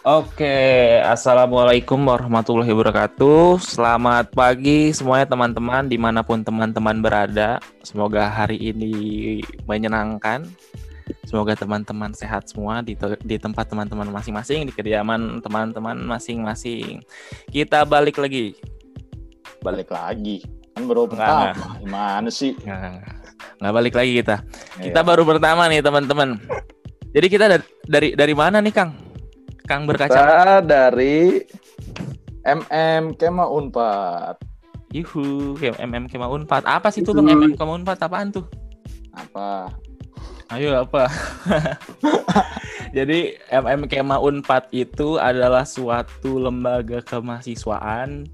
Oke, assalamualaikum warahmatullahi wabarakatuh. Selamat pagi semuanya teman-teman di mana pun teman-teman berada. Semoga hari ini menyenangkan. Semoga teman-teman sehat semua di, di tempat teman-teman masing-masing, di kediaman teman-teman masing-masing. Kita balik lagi. Balik lagi. Kan baru pertama. Gimana sih? Nggak, balik lagi kita. Kita iya. baru pertama nih teman-teman. Jadi kita dari dari mana nih Kang? Kang berkaca. Dari MM Kema Unpad. Yuhu, MM Kema Unpad. Apa sih tuh Bang MM Kema Unpad? Apaan tuh? Apa? Ayo apa? Jadi MM Kema Unpad itu adalah suatu lembaga kemahasiswaan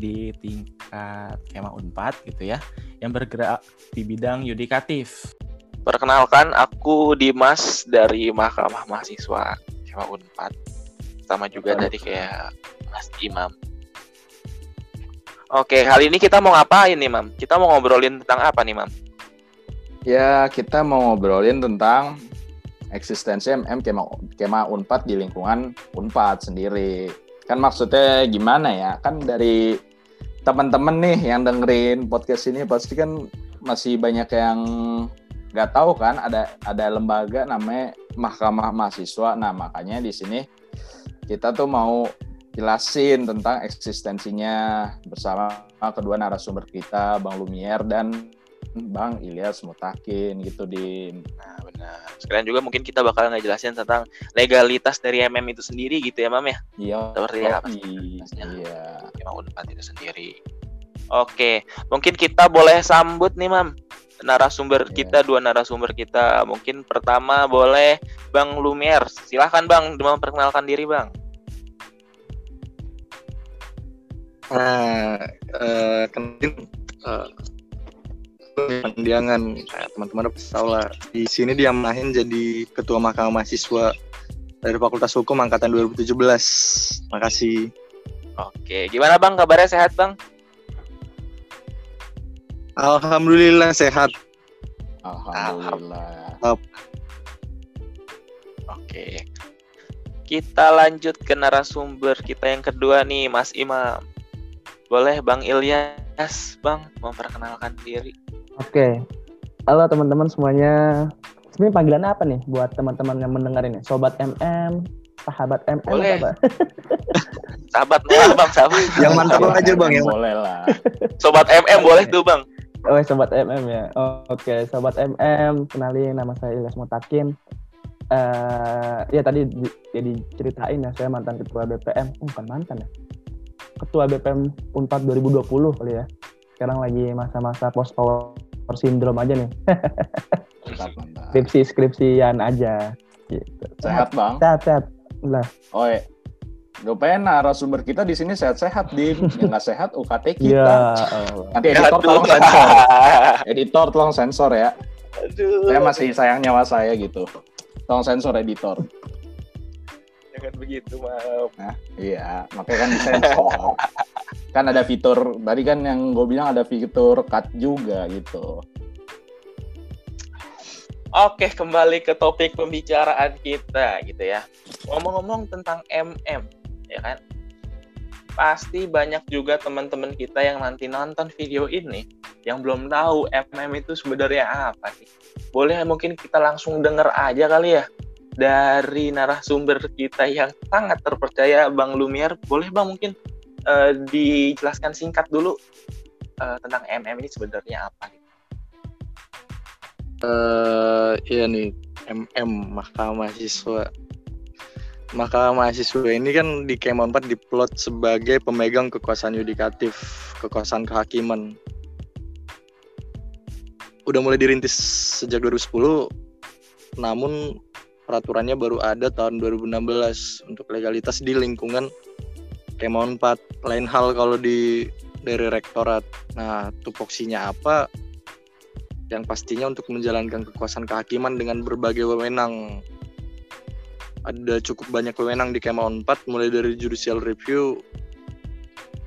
di tingkat Kema Unpad gitu ya, yang bergerak di bidang yudikatif. Perkenalkan, aku Dimas dari Mahkamah Mahasiswa Kema Unpad sama juga dari kayak Mas Imam. Oke, kali ini kita mau ngapain nih, Mam? Kita mau ngobrolin tentang apa nih, Mam? Ya, kita mau ngobrolin tentang eksistensi MM Kema, Kema Unpad di lingkungan Unpad sendiri. Kan maksudnya gimana ya? Kan dari teman-teman nih yang dengerin podcast ini pasti kan masih banyak yang nggak tahu kan ada ada lembaga namanya Mahkamah Mahasiswa. Nah, makanya di sini kita tuh mau jelasin tentang eksistensinya bersama kedua narasumber kita, Bang Lumier dan Bang Ilyas Mutakin gitu di Nah, benar. Sekalian juga mungkin kita bakal ngejelasin tentang legalitas dari MM itu sendiri gitu ya, Mam ya? Iya. Seperti oh, apa Iya. Emang Unpad itu sendiri. Oke, mungkin kita boleh sambut nih, Mam. Narasumber yeah. kita, dua narasumber kita. Mungkin pertama boleh Bang Lumier. Silahkan Bang, memperkenalkan diri Bang. Nah, uh, kenalin uh, pandangan teman-teman udah tahu lah di sini dia main jadi ketua mahkamah mahasiswa dari Fakultas Hukum angkatan 2017 makasih oke gimana bang kabarnya sehat bang Alhamdulillah sehat Alhamdulillah oke kita lanjut ke narasumber kita yang kedua nih Mas Imam boleh Bang Ilyas, Bang, memperkenalkan diri. Oke. Halo teman-teman semuanya. Sebenarnya panggilan apa nih buat teman-teman yang mendengar ini? Sobat MM, sahabat MM boleh. apa? sahabat lah, Bang, sahabat. Yang mantap aja, Bang, yang boleh lah. Sobat MM boleh tuh, Bang. Oh, sobat MM ya. Oh, Oke, sobat MM, kenalin nama saya Ilyas Mutakin. Uh, ya tadi jadi ceritain ya saya mantan ketua BPM, oh, bukan mantan ya ketua BPM Unpad 2020 kali ya. Sekarang lagi masa-masa post power syndrome aja nih. skripsi skripsian aja. Gitu. Sehat bang. Sehat sehat. Lah. Oh ya. Pengen narasumber kita di sini sehat-sehat, Dim. Yang nggak sehat UKT kita. Ya, Nanti editor tolong sensor. editor tolong sensor ya. Aduh. Saya masih sayang nyawa saya gitu. Tolong sensor editor jangan begitu maaf nah iya makanya kan disensor kan ada fitur tadi kan yang gue bilang ada fitur cut juga gitu Oke, kembali ke topik pembicaraan kita gitu ya. Ngomong-ngomong tentang MM, ya kan? Pasti banyak juga teman-teman kita yang nanti nonton video ini yang belum tahu MM itu sebenarnya apa sih. Boleh mungkin kita langsung denger aja kali ya dari narasumber kita yang sangat terpercaya Bang Lumier. Boleh Bang mungkin uh, dijelaskan singkat dulu uh, tentang MM ini sebenarnya apa? Uh, iya nih MM Mahkamah Mahasiswa. Mahkamah Mahasiswa ini kan di Kemon 4 diplot sebagai pemegang kekuasaan yudikatif, kekuasaan kehakiman. Udah mulai dirintis sejak 2010, namun peraturannya baru ada tahun 2016 untuk legalitas di lingkungan Kemon 4. Lain hal kalau di dari rektorat. Nah, tupoksinya apa? Yang pastinya untuk menjalankan kekuasaan kehakiman dengan berbagai wewenang. Ada cukup banyak wewenang di Kemon 4 mulai dari judicial review,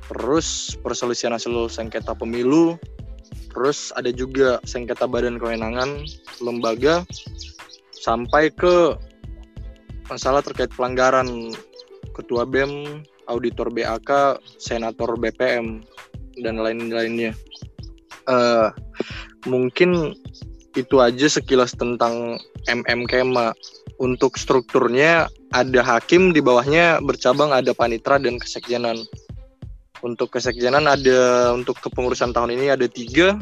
terus perselisihan hasil sengketa pemilu, terus ada juga sengketa badan kewenangan lembaga sampai ke masalah terkait pelanggaran ketua BEM, auditor BAK, senator BPM dan lain-lainnya. Uh, mungkin itu aja sekilas tentang MM Kema. Untuk strukturnya ada hakim di bawahnya bercabang ada panitra dan kesekjenan. Untuk kesekjenan ada untuk kepengurusan tahun ini ada tiga,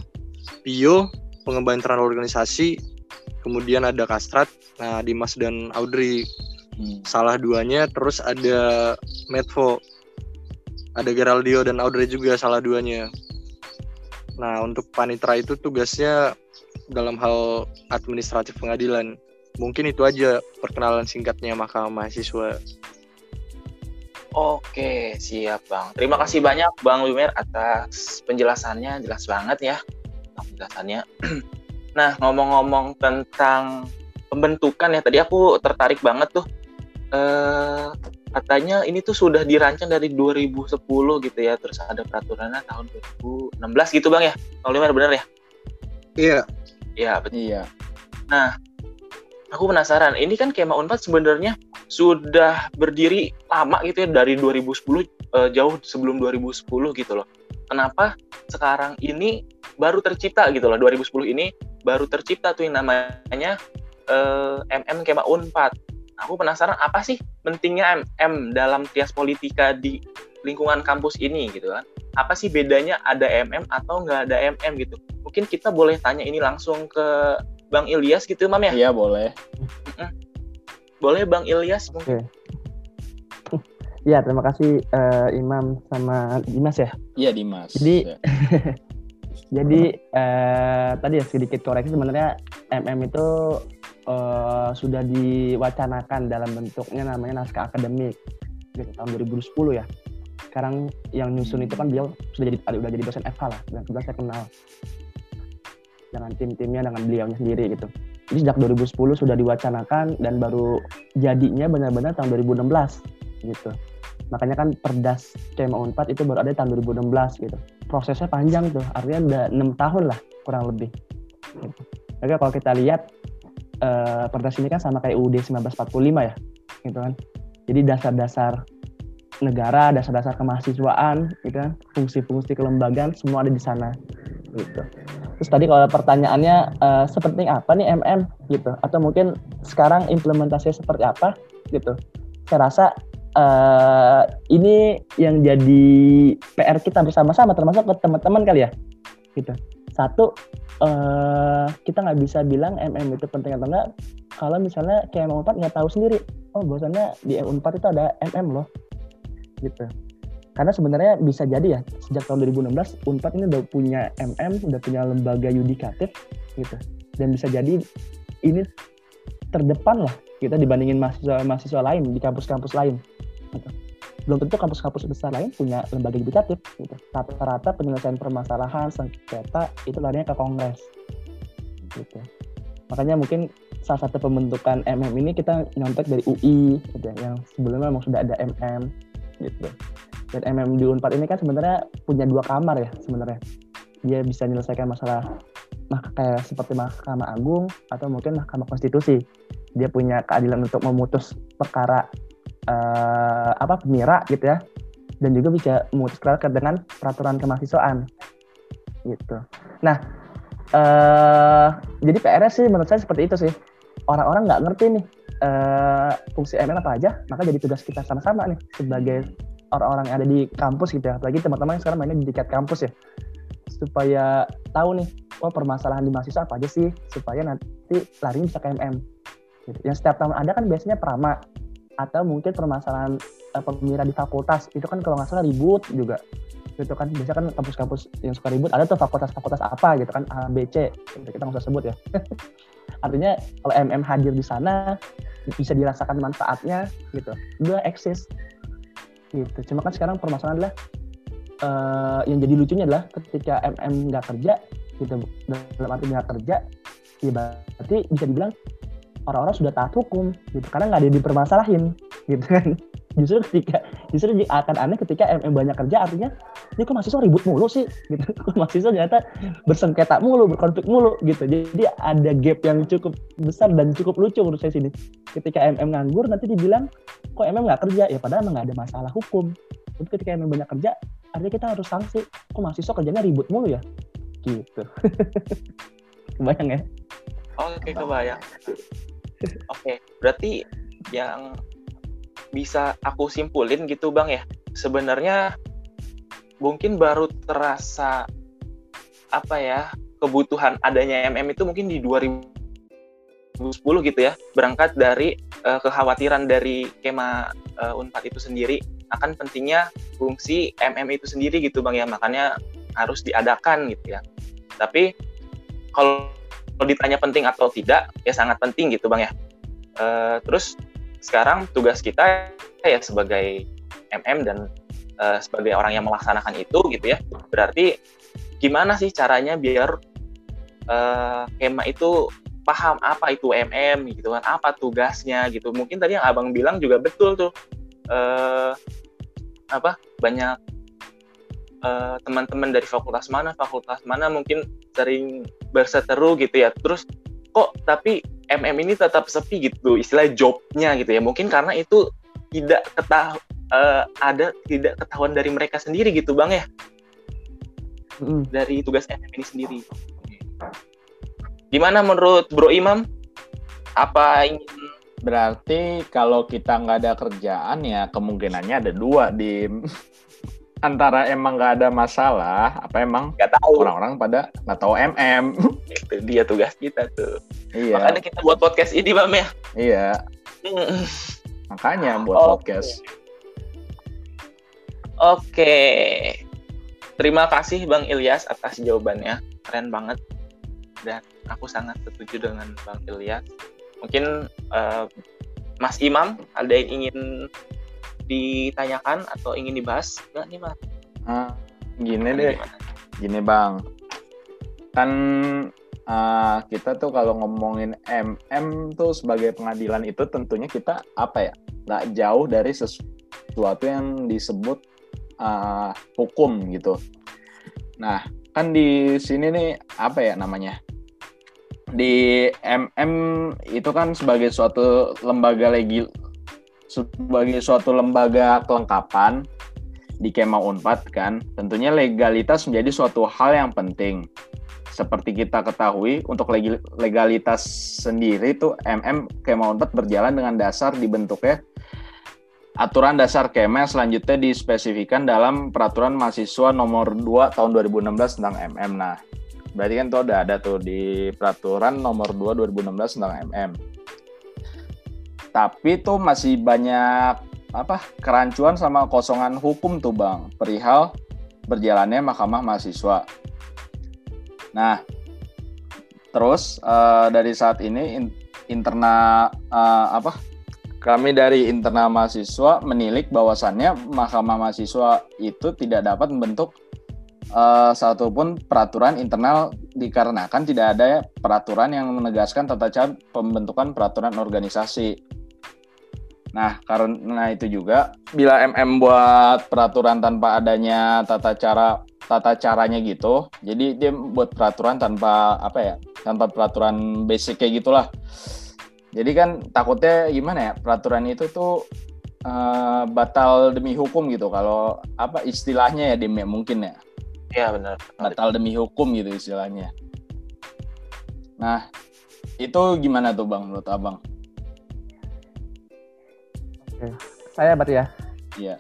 Pio, pengembangan organisasi, kemudian ada Kastrat, nah Dimas dan Audrey hmm. salah duanya, terus ada Medvo, ada Geraldio dan Audrey juga salah duanya. Nah untuk panitra itu tugasnya dalam hal administratif pengadilan. Mungkin itu aja perkenalan singkatnya Mahkamah Mahasiswa. Oke, siap Bang. Terima kasih banyak Bang Wimer atas penjelasannya, jelas banget ya penjelasannya. nah, ngomong-ngomong tentang pembentukan ya, tadi aku tertarik banget tuh. Eh, katanya ini tuh sudah dirancang dari 2010 gitu ya, terus ada peraturannya tahun 2016 gitu Bang ya. Kalau Wimer benar ya? Iya. Iya, betul. Iya. Nah, aku penasaran. Ini kan Kema Unpad sebenarnya sudah berdiri lama gitu ya dari 2010 uh, eh, jauh sebelum 2010 gitu loh. Kenapa sekarang ini baru tercipta gitu loh 2010 ini baru tercipta tuh yang namanya uh, MM Kema Unpad. Aku penasaran apa sih pentingnya MM dalam trias politika di lingkungan kampus ini gitu kan? Apa sih bedanya ada MM atau nggak ada MM gitu? Mungkin kita boleh tanya ini langsung ke Bang Ilyas gitu, Mam ya? Iya, boleh. Boleh Bang Ilyas mungkin. Okay. Ya, terima kasih uh, Imam sama Dimas ya. Iya, Dimas. Jadi ya. jadi uh, tadi ya sedikit koreksi sebenarnya MM itu uh, sudah diwacanakan dalam bentuknya namanya naskah akademik di tahun 2010 ya. Sekarang yang nyusun itu kan beliau sudah jadi sudah jadi dosen FH lah dan kebetulan saya kenal dengan tim-timnya dengan beliaunya sendiri gitu. Jadi sejak 2010 sudah diwacanakan dan baru jadinya benar-benar tahun 2016 gitu. Makanya kan perdas Kema Unpad itu baru ada tahun 2016 gitu. Prosesnya panjang tuh, artinya udah enam tahun lah kurang lebih. Gitu. Oke kalau kita lihat uh, perdas ini kan sama kayak UUD 1945 ya, gitu kan. Jadi dasar-dasar negara, dasar-dasar kemahasiswaan, gitu kan, fungsi-fungsi kelembagaan semua ada di sana, gitu. Terus tadi kalau pertanyaannya uh, seperti apa nih MM gitu atau mungkin sekarang implementasinya seperti apa gitu. Saya rasa uh, ini yang jadi PR kita bersama-sama termasuk ke teman-teman kali ya gitu. Satu uh, kita nggak bisa bilang MM itu penting atau enggak kalau misalnya kayak M4 nggak tahu sendiri. Oh, bahwasannya di M4 itu ada MM loh. Gitu karena sebenarnya bisa jadi ya sejak tahun 2016 Unpad ini udah punya MM udah punya lembaga yudikatif gitu dan bisa jadi ini terdepan lah kita dibandingin mahasiswa mahasiswa lain di kampus-kampus lain. Belum tentu kampus-kampus besar lain punya lembaga yudikatif gitu. Rata-rata penyelesaian permasalahan sengketa itu larinya ke kongres gitu. Makanya mungkin salah satu pembentukan MM ini kita nyontek dari UI gitu ya, yang sebelumnya memang sudah ada MM gitu. Dan MM di Unpad ini kan sebenarnya punya dua kamar ya sebenarnya. Dia bisa menyelesaikan masalah nah, kayak seperti Mahkamah Agung atau mungkin Mahkamah Konstitusi. Dia punya keadilan untuk memutus perkara uh, apa pemira gitu ya. Dan juga bisa perkara dengan peraturan kemahasiswaan. Gitu. Nah uh, jadi PR sih menurut saya seperti itu sih. Orang-orang nggak ngerti nih uh, fungsi MM apa aja maka jadi tugas kita sama-sama nih sebagai orang-orang yang ada di kampus gitu ya. Apalagi teman-teman yang sekarang mainnya di dekat kampus ya. Supaya tahu nih oh permasalahan di mahasiswa apa aja sih supaya nanti lari bisa ke MM yang setiap tahun ada kan biasanya perama atau mungkin permasalahan uh, pemira di fakultas itu kan kalau nggak salah ribut juga. Gitu kan biasanya kan kampus-kampus yang suka ribut ada tuh fakultas-fakultas apa gitu kan A, gitu. kita nggak usah sebut ya. Artinya kalau MM hadir di sana bisa dirasakan manfaatnya gitu. Udah eksis. Gitu. Cuma kan sekarang permasalahan adalah uh, yang jadi lucunya adalah ketika MM nggak kerja gitu dalam arti nggak kerja ya berarti bisa dibilang orang-orang sudah taat hukum gitu. Karena nggak ada dipermasalahin gitu kan. Justru ketika justru akan aneh ketika MM banyak kerja artinya ini kok mahasiswa ribut mulu sih? Gitu. Kok mahasiswa ternyata bersengketa mulu berkonflik mulu gitu. Jadi ada gap yang cukup besar dan cukup lucu menurut saya sini. Ketika MM nganggur nanti dibilang kok MM nggak kerja? Ya padahal nggak ada masalah hukum. Tapi ketika MM banyak kerja artinya kita harus sanksi kok mahasiswa kerjanya ribut mulu ya? Gitu. Kebayang ya? Oke, kebayang. Oke, berarti yang bisa aku simpulin gitu Bang ya. Sebenarnya mungkin baru terasa apa ya kebutuhan adanya MM itu mungkin di 2010 gitu ya. Berangkat dari uh, kekhawatiran dari kema uh, Unpad itu sendiri akan pentingnya fungsi MM itu sendiri gitu Bang ya. Makanya harus diadakan gitu ya. Tapi kalau kalau ditanya penting atau tidak ya sangat penting gitu bang ya. Uh, terus sekarang tugas kita ya sebagai MM dan uh, sebagai orang yang melaksanakan itu gitu ya berarti gimana sih caranya biar uh, Kema itu paham apa itu MM gitu kan apa tugasnya gitu. Mungkin tadi yang abang bilang juga betul tuh. Uh, apa banyak teman-teman uh, dari fakultas mana fakultas mana mungkin sering berseteru gitu ya. Terus kok tapi MM ini tetap sepi gitu istilah jobnya gitu ya. Mungkin karena itu tidak ketah uh, ada tidak ketahuan dari mereka sendiri gitu bang ya? Mm. dari tugas MM ini sendiri. Gimana menurut Bro Imam? Apa ingin berarti kalau kita nggak ada kerjaan ya kemungkinannya ada dua di antara emang nggak ada masalah apa emang nggak tahu. orang-orang pada nggak tahu mm itu dia tugas kita tuh. Iya. Makanya kita buat podcast ini bang ya. Iya. Makanya buat okay. podcast. Oke. Terima kasih bang Ilyas atas jawabannya. Keren banget. Dan aku sangat setuju dengan bang Ilyas. Mungkin uh, Mas Imam ada yang ingin ditanyakan atau ingin dibahas nggak nih mas? Uh, gini deh, gini bang, kan uh, kita tuh kalau ngomongin MM tuh sebagai pengadilan itu tentunya kita apa ya nggak jauh dari sesuatu yang disebut uh, hukum gitu. Nah kan di sini nih apa ya namanya? Di MM itu kan sebagai suatu lembaga legil sebagai suatu lembaga kelengkapan di Kema Unpad kan, tentunya legalitas menjadi suatu hal yang penting. Seperti kita ketahui, untuk legalitas sendiri itu MM Kema Unpad berjalan dengan dasar dibentuknya aturan dasar Kema selanjutnya dispesifikan dalam peraturan mahasiswa nomor 2 tahun 2016 tentang MM. Nah, berarti kan itu udah ada tuh di peraturan nomor 2 2016 tentang MM tapi tuh masih banyak apa kerancuan sama kosongan hukum tuh bang perihal berjalannya mahkamah mahasiswa. Nah, terus uh, dari saat ini in, internal uh, apa kami dari internal mahasiswa menilik bahwasannya mahkamah mahasiswa itu tidak dapat membentuk uh, satupun peraturan internal dikarenakan tidak ada peraturan yang menegaskan tata cara pembentukan peraturan organisasi. Nah, karena itu juga bila MM buat peraturan tanpa adanya tata cara tata caranya gitu, jadi dia buat peraturan tanpa apa ya? Tanpa peraturan basic kayak gitulah. Jadi kan takutnya gimana ya? Peraturan itu tuh uh, batal demi hukum gitu. Kalau apa istilahnya ya demi mungkin ya. Iya benar. Batal demi hukum gitu istilahnya. Nah, itu gimana tuh Bang menurut Abang? Saya berarti ya. Iya.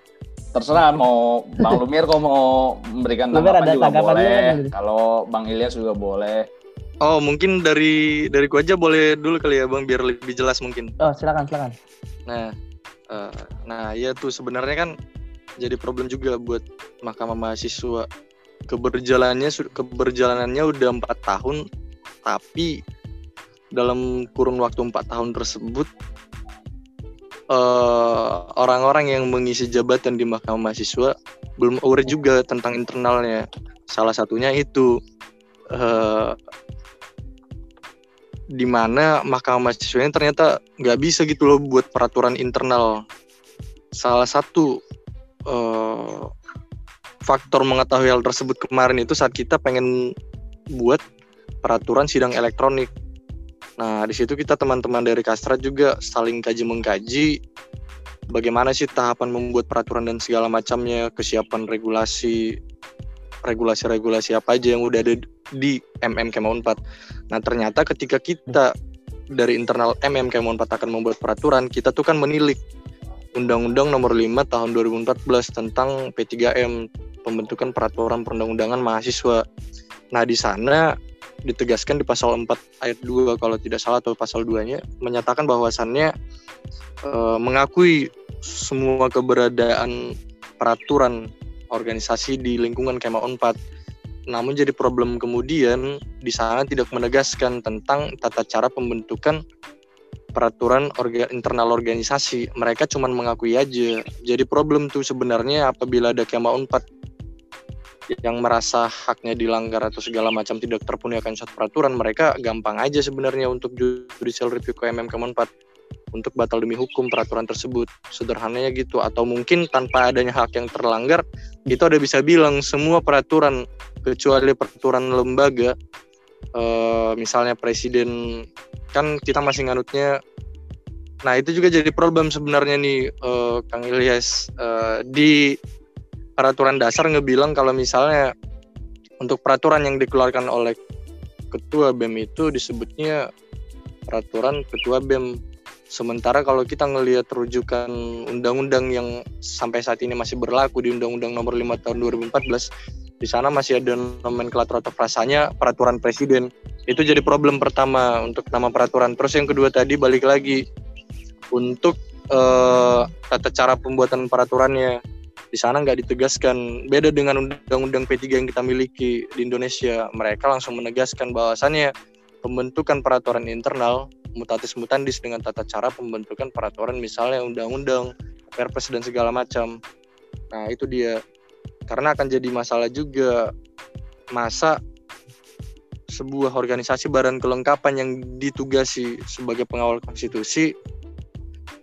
Terserah mau Bang Lumir kok mau memberikan tanggapan juga boleh. Kan? Kalau Bang Ilyas juga boleh. Oh, mungkin dari dari gua aja boleh dulu kali ya, Bang, biar lebih jelas mungkin. Oh, silakan, silakan. Nah, uh, nah ya tuh sebenarnya kan jadi problem juga buat Mahkamah Mahasiswa. Keberjalanannya keberjalanannya udah empat tahun, tapi dalam kurun waktu empat tahun tersebut orang-orang uh, yang mengisi jabatan di Mahkamah Mahasiswa belum aware juga tentang internalnya. Salah satunya itu uh, di mana Mahkamah Mahasiswa ini ternyata nggak bisa gitu loh buat peraturan internal. Salah satu uh, faktor mengetahui hal tersebut kemarin itu saat kita pengen buat peraturan sidang elektronik. Nah, di situ kita teman-teman dari Kastrat juga saling kaji mengkaji bagaimana sih tahapan membuat peraturan dan segala macamnya, kesiapan regulasi regulasi-regulasi apa aja yang udah ada di MM Kemau 4. Nah, ternyata ketika kita dari internal MM Kemau 4 akan membuat peraturan, kita tuh kan menilik Undang-Undang Nomor 5 Tahun 2014 tentang P3M, pembentukan peraturan perundang-undangan mahasiswa. Nah, di sana ditegaskan di pasal 4 ayat 2 kalau tidak salah atau pasal 2-nya menyatakan bahwasannya e, mengakui semua keberadaan peraturan organisasi di lingkungan Kema 4. Namun jadi problem kemudian di sana tidak menegaskan tentang tata cara pembentukan peraturan orga, internal organisasi. Mereka cuma mengakui aja. Jadi problem tuh sebenarnya apabila ada Kema 4 yang merasa haknya dilanggar atau segala macam tidak terpenuhi akan suatu peraturan, mereka gampang aja sebenarnya untuk judicial review ke MM Kema 4 untuk batal demi hukum peraturan tersebut. Sederhananya gitu. Atau mungkin tanpa adanya hak yang terlanggar itu ada bisa bilang semua peraturan kecuali peraturan lembaga e, misalnya presiden kan kita masih nganutnya nah itu juga jadi problem sebenarnya nih e, Kang Ilyas. E, di peraturan dasar ngebilang kalau misalnya untuk peraturan yang dikeluarkan oleh ketua BEM itu disebutnya peraturan ketua BEM Sementara kalau kita ngelihat rujukan undang-undang yang sampai saat ini masih berlaku di Undang-Undang Nomor 5 Tahun 2014, di sana masih ada nomenklatur atau frasanya peraturan presiden. Itu jadi problem pertama untuk nama peraturan. Terus yang kedua tadi balik lagi untuk uh, tata cara pembuatan peraturannya di sana nggak ditegaskan beda dengan undang-undang P3 yang kita miliki di Indonesia mereka langsung menegaskan bahwasannya pembentukan peraturan internal mutatis mutandis dengan tata cara pembentukan peraturan misalnya undang-undang, perpres dan segala macam. Nah, itu dia. Karena akan jadi masalah juga masa sebuah organisasi badan kelengkapan yang ditugasi sebagai pengawal konstitusi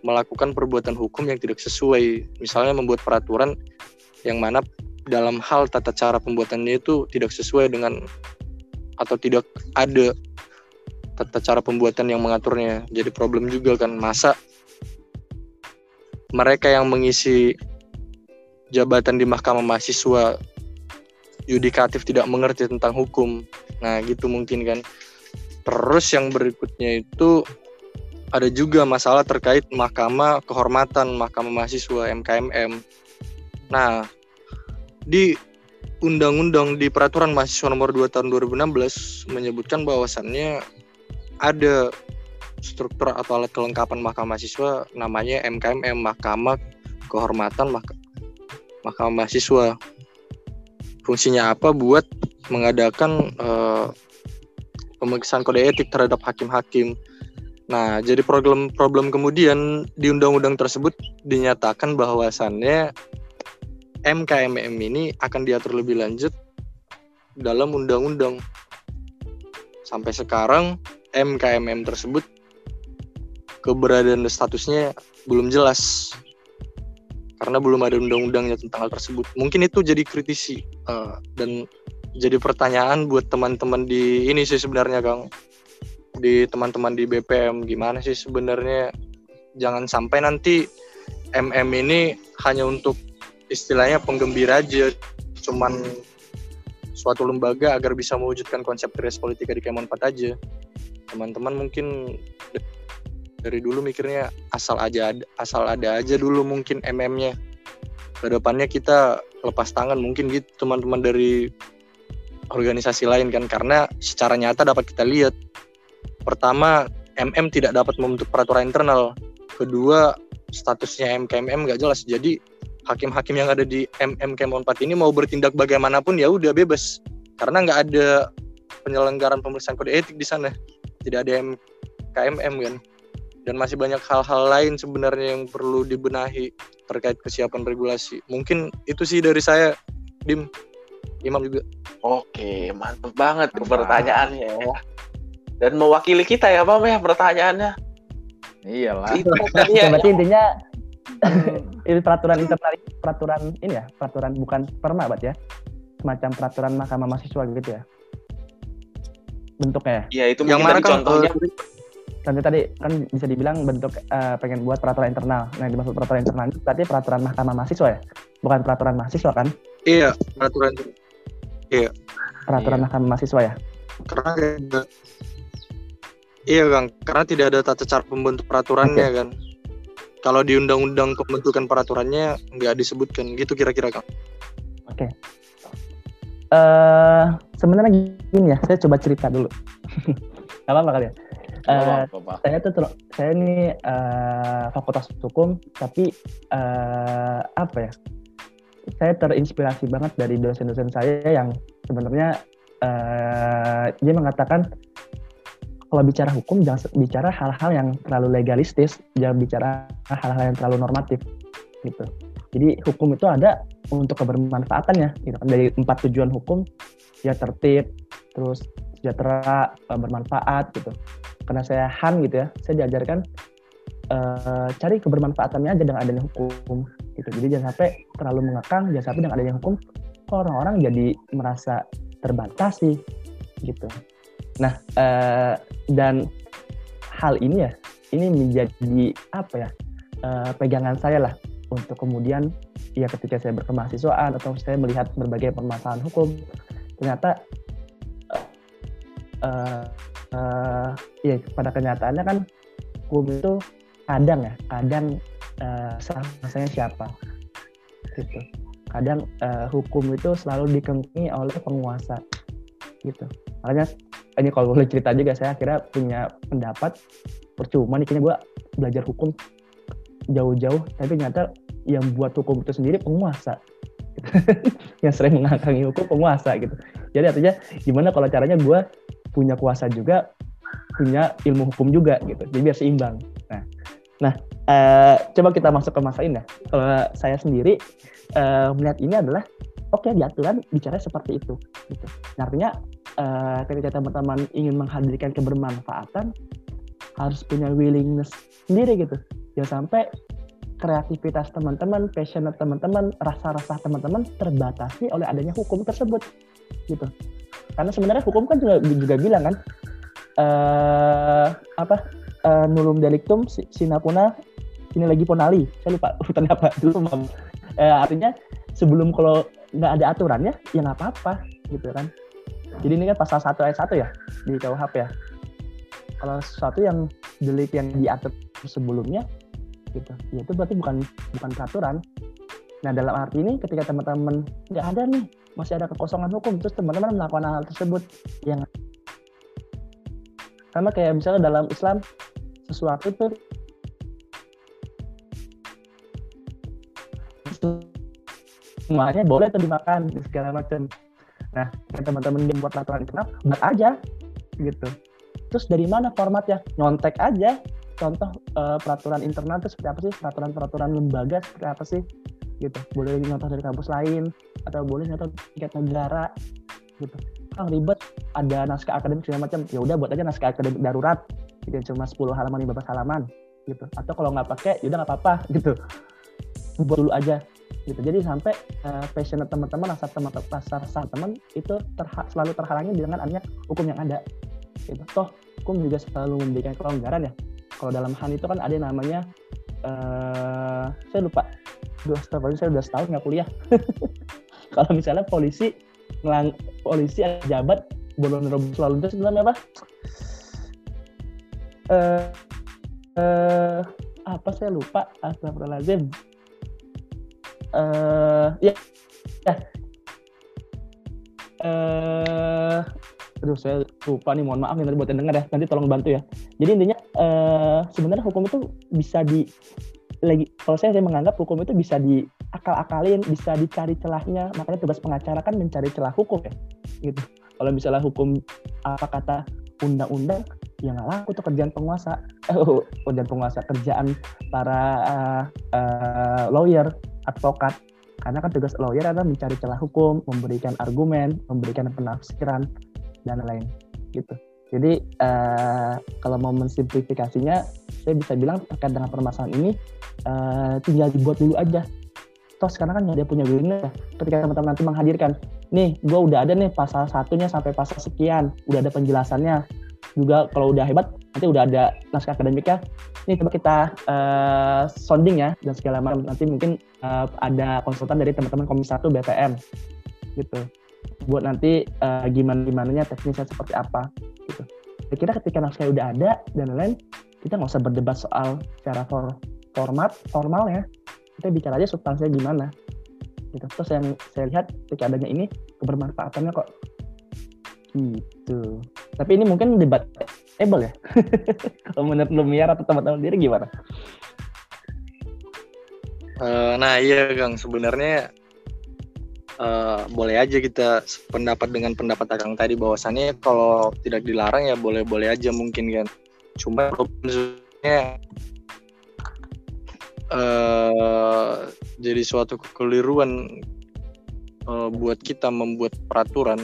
melakukan perbuatan hukum yang tidak sesuai. Misalnya membuat peraturan yang mana dalam hal tata cara pembuatannya itu tidak sesuai dengan atau tidak ada tata cara pembuatan yang mengaturnya. Jadi problem juga kan masa mereka yang mengisi jabatan di mahkamah mahasiswa yudikatif tidak mengerti tentang hukum. Nah gitu mungkin kan. Terus yang berikutnya itu ada juga masalah terkait mahkamah kehormatan mahkamah mahasiswa MKMM nah di undang-undang di peraturan mahasiswa nomor 2 tahun 2016 menyebutkan bahwasannya ada struktur atau alat kelengkapan mahkamah mahasiswa namanya MKMM Mahkamah Kehormatan Mah Mahkamah Mahasiswa. Fungsinya apa? Buat mengadakan uh, pemeriksaan kode etik terhadap hakim-hakim. Nah, jadi problem problem kemudian di undang-undang tersebut dinyatakan bahwasannya MKMM ini akan diatur lebih lanjut dalam undang-undang. Sampai sekarang MKMM tersebut keberadaan statusnya belum jelas karena belum ada undang-undangnya tentang hal tersebut. Mungkin itu jadi kritisi uh, dan jadi pertanyaan buat teman-teman di ini sih sebenarnya Kang di teman-teman di BPM gimana sih sebenarnya? Jangan sampai nanti MM ini hanya untuk istilahnya penggembira aja cuman suatu lembaga agar bisa mewujudkan konsep teori politika di Kemon 4 aja. Teman-teman mungkin dari dulu mikirnya asal aja asal ada aja dulu mungkin MM-nya ke depannya kita lepas tangan mungkin gitu teman-teman dari organisasi lain kan. Karena secara nyata dapat kita lihat pertama MM tidak dapat membentuk peraturan internal. Kedua statusnya MKMM nggak jelas. Jadi hakim-hakim yang ada di MM Kemon 4 ini mau bertindak bagaimanapun ya udah bebas. Karena nggak ada penyelenggaraan pemeriksaan kode etik di sana. Tidak ada KMM kan. Dan masih banyak hal-hal lain sebenarnya yang perlu dibenahi terkait kesiapan regulasi. Mungkin itu sih dari saya Dim. Imam juga. Oke mantep banget mantap. pertanyaannya. Ya dan mewakili kita ya Pak ya pertanyaannya iyalah itu ya. berarti intinya ini peraturan internal peraturan ini ya peraturan bukan perma ya semacam peraturan mahkamah mahasiswa gitu ya bentuknya? Iya itu yang mana kan contohnya. Uh, Nanti tadi kan bisa dibilang bentuk eh, pengen buat peraturan internal. Nah, yang dimaksud peraturan internal itu berarti peraturan mahkamah mahasiswa ya? Bukan peraturan mahasiswa kan? Iya, peraturan Peraturan Iya. mahkamah mahasiswa ya? karena Iya Kang, karena tidak ada tata cara pembentuk peraturannya kan. Kalau di undang-undang pembentukan peraturannya nggak disebutkan gitu kira-kira Kang. eh sebenarnya gini ya, saya coba cerita dulu. Gak apa-apa kali ya? Nggak Eh, apa-apa. saya tuh saya ini eh, fakultas hukum tapi eh, apa ya saya terinspirasi banget dari dosen-dosen saya yang sebenarnya eh, dia mengatakan kalau bicara hukum jangan bicara hal-hal yang terlalu legalistis jangan bicara hal-hal yang terlalu normatif gitu jadi hukum itu ada untuk kebermanfaatannya gitu dari empat tujuan hukum ya tertib terus sejahtera eh, bermanfaat gitu karena saya Han gitu ya, saya diajarkan eh, cari kebermanfaatannya aja dengan adanya hukum gitu. Jadi jangan sampai terlalu mengekang, jangan sampai dengan adanya hukum orang-orang jadi merasa terbatasi gitu. Nah, eh, dan hal ini ya, ini menjadi apa ya eh, pegangan saya lah untuk kemudian ya ketika saya berkemahasiswaan atau saya melihat berbagai permasalahan hukum, ternyata eh, eh, ya pada kenyataannya kan hukum itu kadang ya kadang eh, rasanya siapa gitu. Kadang eh, hukum itu selalu dikengkengi oleh penguasa gitu. Makanya ini kalau boleh cerita juga saya akhirnya punya pendapat. Percuma nih kayaknya gue belajar hukum jauh-jauh tapi ternyata yang buat hukum itu sendiri penguasa. Yang sering mengakangi hukum penguasa gitu. Jadi artinya gimana kalau caranya gue punya kuasa juga punya ilmu hukum juga gitu. Jadi biar seimbang. Nah nah eh, coba kita masuk ke masa ini kalau saya sendiri eh, melihat ini adalah oke di aturan bicara seperti itu gitu. Artinya eh, ketika teman-teman ingin menghadirkan kebermanfaatan harus punya willingness sendiri gitu jangan sampai kreativitas teman-teman, passionate teman-teman, rasa-rasa teman-teman terbatasi oleh adanya hukum tersebut gitu. Karena sebenarnya hukum kan juga juga bilang kan eh apa eh, nulum delictum si- sine puna sine lagi ponali. Saya lupa urutannya apa dulu. Eh, artinya sebelum kalau nggak ada aturannya ya nggak apa-apa gitu kan. Jadi ini kan pasal 1 ayat 1 ya di KUHP ya. Kalau sesuatu yang delik yang diatur sebelumnya gitu, ya itu berarti bukan bukan peraturan. Nah dalam arti ini ketika teman-teman nggak ada nih masih ada kekosongan hukum terus teman-teman melakukan hal tersebut yang sama kayak misalnya dalam Islam sesuatu itu semuanya boleh tuh dimakan segala macam. Nah, yang teman-teman yang buat peraturan internal buat aja gitu. Terus dari mana formatnya? Nyontek aja. Contoh eh, peraturan internal itu seperti apa sih? Peraturan-peraturan lembaga seperti apa sih? Gitu. Boleh nyontoh dari kampus lain atau boleh nyontoh tingkat negara gitu. Ah ribet, ada naskah akademik segala macam. Ya udah buat aja naskah akademik darurat. Gitu, cuma 10 halaman 15 halaman gitu. Atau kalau nggak pakai, ya udah nggak apa-apa gitu. Buat dulu aja gitu. Jadi sampai uh, passionate teman-teman, rasa teman rasa rasa teman itu terha- selalu terhalangi dengan adanya hukum yang ada. Gitu. Toh hukum juga selalu memberikan kelonggaran ya. Kalau dalam Han itu kan ada yang namanya eh saya lupa dua setahun saya udah setahun nggak kuliah. Kalau misalnya polisi ngelang polisi jabat bolong nerobos lalu lintas namanya apa? Eh eh apa saya lupa astagfirullahaladzim eh ya. Ya eh aduh saya lupa nih mohon maaf nih buat yang dengar ya. Nanti tolong bantu ya. Jadi intinya eh sebenarnya hukum itu bisa di lagi kalau saya, saya menganggap hukum itu bisa diakal-akalin bisa dicari celahnya. Makanya tugas pengacara kan mencari celah hukum ya. Gitu. Kalau misalnya hukum apa kata undang-undang ya nggak laku tuh kerjaan penguasa. Oh, kerjaan penguasa kerjaan para uh, uh, lawyer advokat. Karena kan tugas lawyer adalah mencari celah hukum memberikan argumen memberikan penafsiran dan lain gitu. Jadi uh, kalau mau mensimplifikasinya saya bisa bilang terkait dengan permasalahan ini uh, tinggal dibuat dulu aja. Toh sekarang kan ada yang punya willingness ya. ketika teman-teman nanti menghadirkan nih gue udah ada nih pasal satunya sampai pasal sekian udah ada penjelasannya juga kalau udah hebat nanti udah ada naskah akademiknya. Ini coba kita uh, sounding ya dan segala macam. Nanti mungkin uh, ada konsultan dari teman-teman komisi 1 BPM gitu. Buat nanti uh, gimana gimananya teknisnya seperti apa gitu. Kira ketika naskah udah ada dan lain kita nggak usah berdebat soal secara for, format formal ya. Kita bicara aja substansinya gimana gitu. Terus yang saya lihat ketika adanya ini kebermanfaatannya kok gitu. Tapi ini mungkin debat able ya? Kalau menurut Lumiar atau teman-teman diri gimana? Uh, nah iya Kang. Sebenarnya uh, boleh aja kita pendapat dengan pendapat Kang tadi. Bahwasannya kalau tidak dilarang ya boleh-boleh aja mungkin kan. Cuma problemnya uh, jadi suatu kekeliruan buat kita membuat peraturan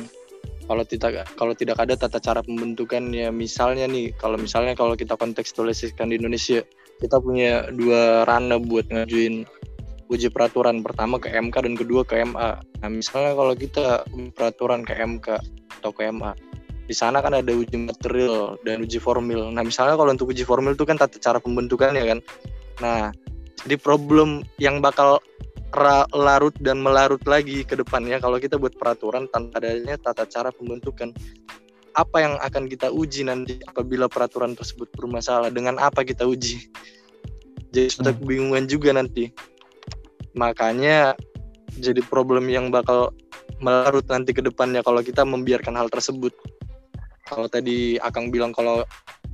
kalau tidak kalau tidak ada tata cara pembentukannya. Misalnya nih kalau misalnya kalau kita kontekstualisasikan di Indonesia kita punya dua ranah buat ngajuin uji peraturan. Pertama ke MK dan kedua ke MA nah misalnya kalau kita peraturan ke MK atau ke MA di sana kan ada uji material dan uji formil. Nah misalnya kalau untuk uji formil itu kan tata cara pembentukannya kan. Nah jadi problem yang bakal larut dan melarut lagi ke depannya kalau kita buat peraturan tanpa adanya tata cara pembentukan. Apa yang akan kita uji nanti apabila peraturan tersebut bermasalah? Dengan apa kita uji? Jadi suatu hmm. kebingungan juga nanti. Makanya jadi problem yang bakal melarut nanti ke depannya kalau kita membiarkan hal tersebut. Kalau tadi Akang bilang kalau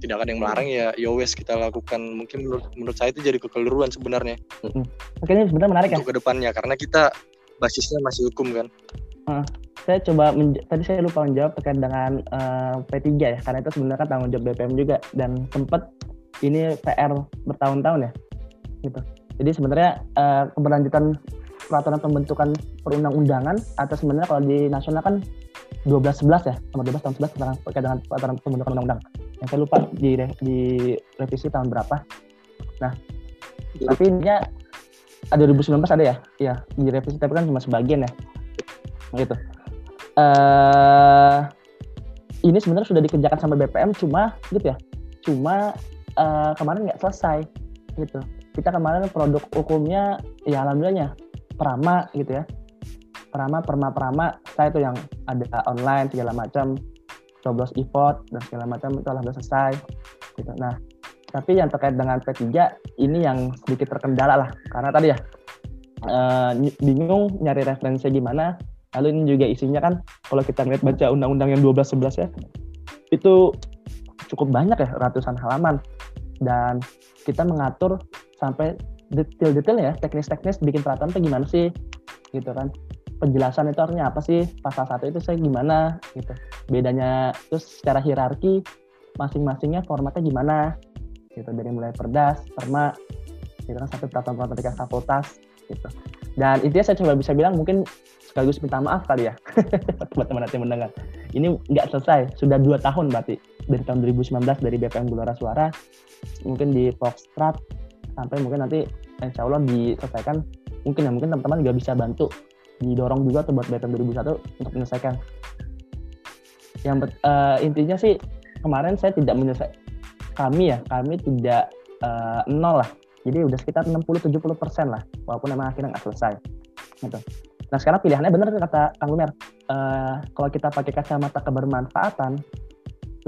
tidak ada yang melarang ya yowes ya kita lakukan. Mungkin menurut menurut saya itu jadi kekeliruan sebenarnya. Mm-hmm. oke ini sebenarnya menarik untuk ya. Untuk ke depannya karena kita basisnya masih hukum kan. Uh, saya coba tadi saya lupa menjawab terkait dengan uh, P3 ya karena itu sebenarnya kan tanggung jawab BPM juga dan sempat ini PR bertahun-tahun ya gitu. Jadi sebenarnya uh, keberlanjutan peraturan pembentukan perundang-undangan atau sebenarnya kalau di nasional kan 1211 ya nomor 12 tahun 11 tentang terkait dengan peraturan pembentukan undang-undang. Yang saya lupa di di revisi tahun berapa. Nah tapi intinya ada 2019 ada ya? Iya di revisi tapi kan cuma sebagian ya. Gitu. Uh, ini sebenarnya sudah dikerjakan sama BPM cuma gitu ya cuma uh, kemarin nggak selesai gitu. Kita kemarin produk hukumnya ya alhamdulillahnya perama gitu ya perama perma perama saya itu yang ada online segala macam coblos e-vote dan segala macam itu alhamdulillah selesai gitu. Nah, tapi yang terkait dengan P3 ini yang sedikit terkendala lah karena tadi ya uh, bingung nyari referensi gimana. Lalu ini juga isinya kan kalau kita ngeliat baca undang-undang yang 12-11 ya itu cukup banyak ya ratusan halaman dan kita mengatur sampai detail-detail ya teknis-teknis bikin peraturan itu gimana sih gitu kan penjelasan itu artinya apa sih? Pasal satu itu saya gimana gitu. Bedanya terus secara hierarki masing-masingnya formatnya gimana? Gitu dari mulai perdas perma gitu kan sampai peraturan-peraturan tingkat fakultas gitu. Dan intinya saya coba bisa bilang mungkin sekaligus minta maaf kali ya buat teman teman mendengar. Ini nggak selesai sudah dua tahun berarti dari tahun 2019 dari BPM Gelora Suara mungkin di Foxtrot sampai mungkin nanti insya Allah diselesaikan mungkin ya mungkin teman-teman juga bisa bantu didorong juga tuh buat BPM 2001 untuk menyelesaikan. Yang uh, intinya sih kemarin saya tidak menyelesaikan kami ya kami tidak uh, nol lah. Jadi udah sekitar 60-70 persen lah walaupun memang akhirnya nggak selesai gitu. Nah sekarang pilihannya benar kata Kang Lumer uh, kalau kita pakai kacamata kebermanfaatan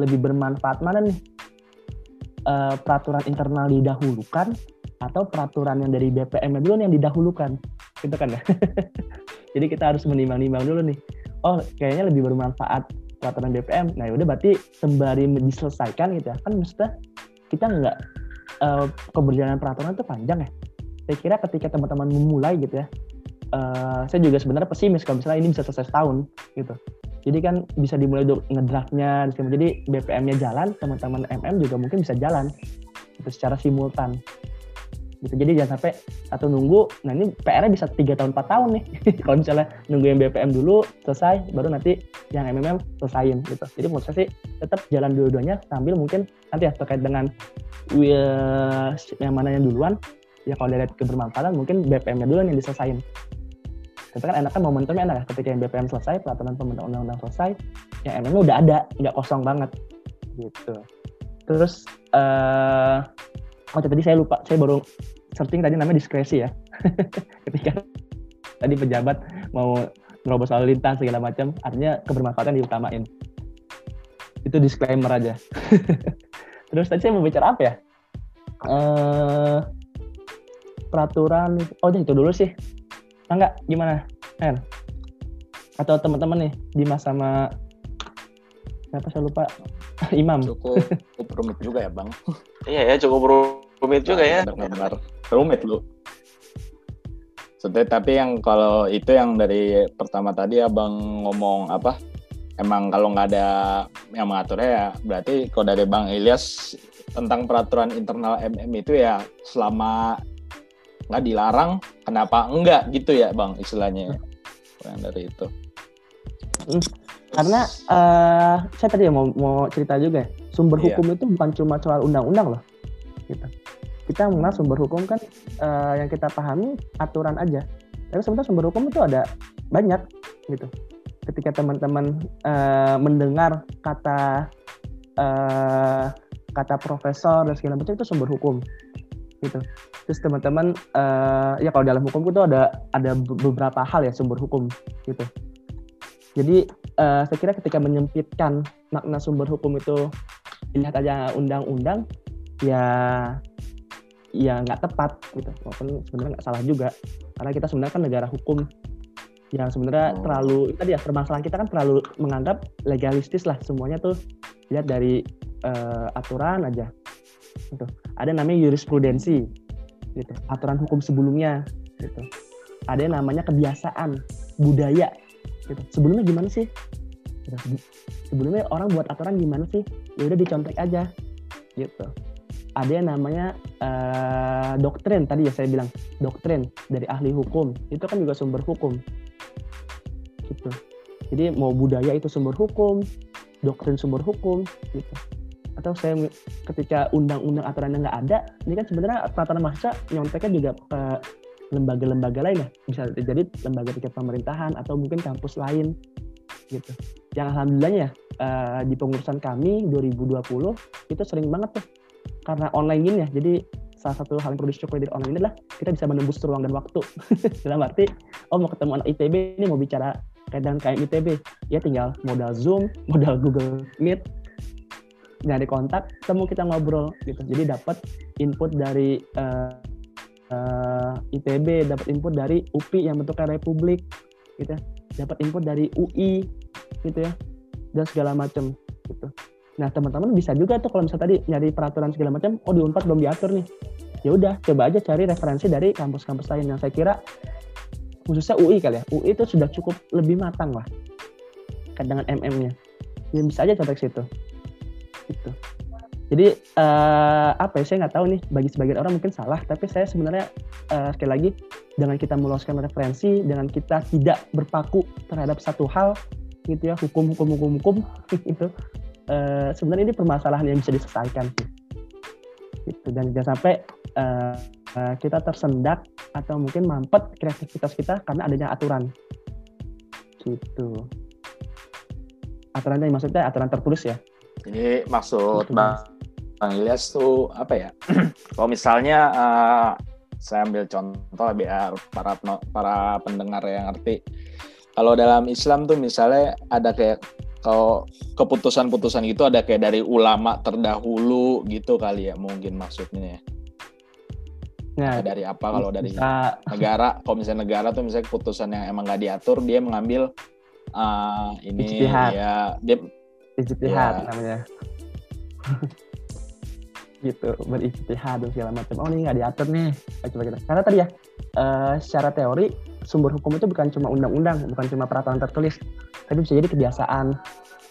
lebih bermanfaat mana nih? Uh, peraturan internal didahulukan atau peraturan yang dari BPM dulu yang didahulukan gitu kan ya Jadi kita harus menimbang-nimbang dulu nih. Oh, kayaknya lebih bermanfaat peraturan BPM. Nah, yaudah berarti sembari diselesaikan gitu ya. Kan maksudnya kita nggak uh, keberjalanan peraturan itu panjang ya. Saya kira ketika teman-teman memulai gitu ya, uh, saya juga sebenarnya pesimis kalau misalnya ini bisa selesai setahun gitu. Jadi kan bisa dimulai ngedraftnya, jadi BPM-nya jalan, teman-teman MM juga mungkin bisa jalan itu secara simultan gitu. Jadi jangan sampai satu nunggu nah ini PR-nya bisa tiga tahun empat tahun nih. Kalau misalnya nunggu yang BPM dulu selesai baru nanti yang MMM selesaiin gitu. Jadi menurut saya sih tetap jalan dua-duanya sambil mungkin nanti ya terkait dengan uh, yang mana yang duluan ya kalau dari kebermanfaatan mungkin BPM-nya duluan yang diselesain tapi kan enak kan momentumnya enak ya ketika yang BPM selesai peraturan pembentukan undang-undang selesai yang MM udah ada nggak kosong banget. Gitu. Terus eh oh tadi saya lupa. Saya baru searching tadi namanya diskresi ya. Ketika tadi pejabat mau nerobos lalu lintas segala macam artinya kebermanfaatan diutamain. Itu disclaimer aja. Terus tadi saya mau bicara apa ya? Eh peraturan oh itu dulu sih. Enggak. Gimana Hen? Atau teman-teman nih Dimas sama siapa? Saya lupa Imam Cukup, cukup rumit juga ya bang. Iya ya, cukup rumit juga ya. Benar-benar rumit lu. Sebetulnya tapi yang kalau itu yang dari pertama tadi abang ngomong apa? Emang kalau nggak ada yang mengaturnya ya berarti kalau dari Bang Ilyas tentang peraturan internal MM itu ya selama nggak dilarang kenapa enggak gitu ya Bang istilahnya ya. yang dari itu. Karena eh saya tadi mau mau cerita juga ya, sumber Iya. hukum itu bukan cuma soal undang-undang loh gitu. Kita mengenal sumber hukum kan eh, yang kita pahami aturan aja. Tapi sebenarnya sumber hukum itu ada banyak gitu. Ketika teman-teman eh, mendengar kata eh, kata profesor dan segala macam itu sumber hukum gitu. Terus teman-teman eh, ya kalau dalam hukum itu ada ada beberapa hal ya sumber hukum gitu. Jadi eh, saya kira ketika menyempitkan makna sumber hukum itu dilihat aja undang-undang ya ya nggak tepat gitu. Walaupun sebenarnya nggak salah juga. Karena kita sebenarnya kan negara hukum yang sebenarnya Oh. terlalu tadi ya permasalahan kita kan terlalu menganggap legalistis lah. Semuanya tuh lihat dari eh, aturan aja. Gitu. Ada namanya jurisprudensi gitu. Aturan hukum sebelumnya gitu. Ada yang namanya kebiasaan budaya gitu. Sebelumnya gimana sih? Gitu. Sebelumnya orang buat aturan gimana sih? Ya udah dicontek aja, gitu. Ada yang namanya eh, doktrin tadi ya saya bilang doktrin dari ahli hukum itu kan juga sumber hukum, gitu. Jadi mau budaya itu sumber hukum, doktrin sumber hukum, gitu. Atau saya ketika undang-undang aturannya nggak ada, ini kan sebenarnya peraturan mahasiswa nyonteknya juga ke lembaga-lembaga lain ya. Bisa jadi lembaga tingkat pemerintahan atau mungkin kampus lain gitu. Yang alhamdulillahnya eh, di pengurusan kami 2020 itu sering banget tuh. Karena online gini ya jadi salah satu hal yang perlu disyukuri dari online ini adalah kita bisa menembus ruang dan waktu. Dalam arti oh mau ketemu anak ITB ini mau bicara kayak dengan kayak ITB ya tinggal modal Zoom modal Google Meet nyari kontak temu kita ngobrol gitu. Jadi dapat input dari eh, eh, ITB dapat input dari UPI yang bentuknya Republik gitu ya. dapat input dari UI gitu ya. Dan segala macam gitu. Nah teman-teman bisa juga tuh kalau misalnya tadi nyari peraturan segala macam oh di Unpad belum diatur nih. Ya udah coba aja cari referensi dari kampus-kampus lain. Yang saya kira khususnya UI kali ya. UI itu sudah cukup lebih matang lah kan dengan MM-nya ya bisa aja contek situ gitu jadi eh, apa ya saya nggak tahu nih bagi sebagian orang mungkin salah tapi saya sebenarnya eh, sekali lagi dengan kita meluaskan referensi dengan kita tidak berpaku terhadap satu hal gitu ya hukum hukum hukum hukum itu eh, sebenarnya ini permasalahan yang bisa diselesaikan. Gitu dan jangan sampai eh, eh, kita tersendak atau mungkin mampet kreativitas kita karena adanya aturan. Gitu. Aturan yang maksudnya aturan tertulis ya? Jadi maksud Bang, Bang Ilyas tuh apa ya? Kalau misalnya eh, saya ambil contoh biar para peno- para pendengar yang ngerti. Kalau dalam Islam tuh misalnya ada kayak kalau keputusan-putusan gitu ada kayak dari ulama terdahulu gitu kali ya mungkin maksudnya. nah Dari apa kalau dari bisa negara? Kalau misalnya negara tuh misalnya keputusan yang emang nggak diatur dia mengambil eh, ini Ijtihad. ya dia ijtihad Ya. namanya gitu berijtihad dan segala macam. Oh ini nggak diatur nih. Ayo coba kita karena tadi ya eh, secara teori sumber hukum itu bukan cuma undang-undang bukan cuma peraturan tertulis tapi bisa jadi kebiasaan.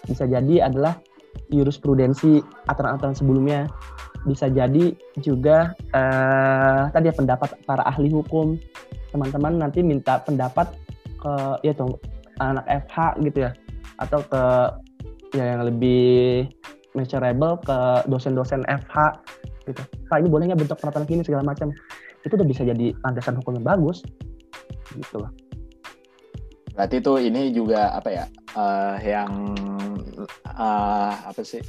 Bisa jadi adalah jurisprudensi aturan-aturan sebelumnya. Bisa jadi juga eh, tadi ya pendapat para ahli hukum. Teman-teman nanti minta pendapat ke ya tuh anak FH gitu ya atau ke ya yang lebih measurable ke dosen-dosen FH gitu. Pak ini boleh nggak bentuk peraturan gini segala macam. Itu udah bisa jadi landasan hukum yang bagus. Gitu loh. Berarti tuh ini juga apa ya? eh, yang eh, apa sih?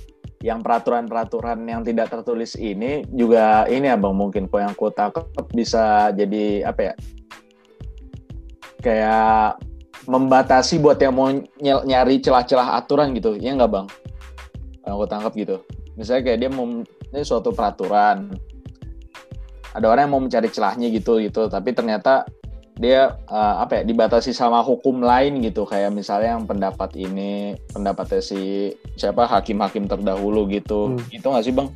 yang peraturan-peraturan yang tidak tertulis ini juga ini abang mungkin kok yang ku tangkap bisa jadi apa ya kayak membatasi buat yang mau ny- nyari celah-celah aturan gitu ya nggak bang yang aku tangkap gitu. Misalnya kayak dia mau ini suatu peraturan. Ada orang yang mau mencari celahnya gitu gitu. Tapi ternyata dia uh, apa ya dibatasi sama hukum lain gitu. Kayak misalnya yang pendapat ini pendapatnya si siapa hakim-hakim terdahulu gitu. Hmm. itu nggak sih bang?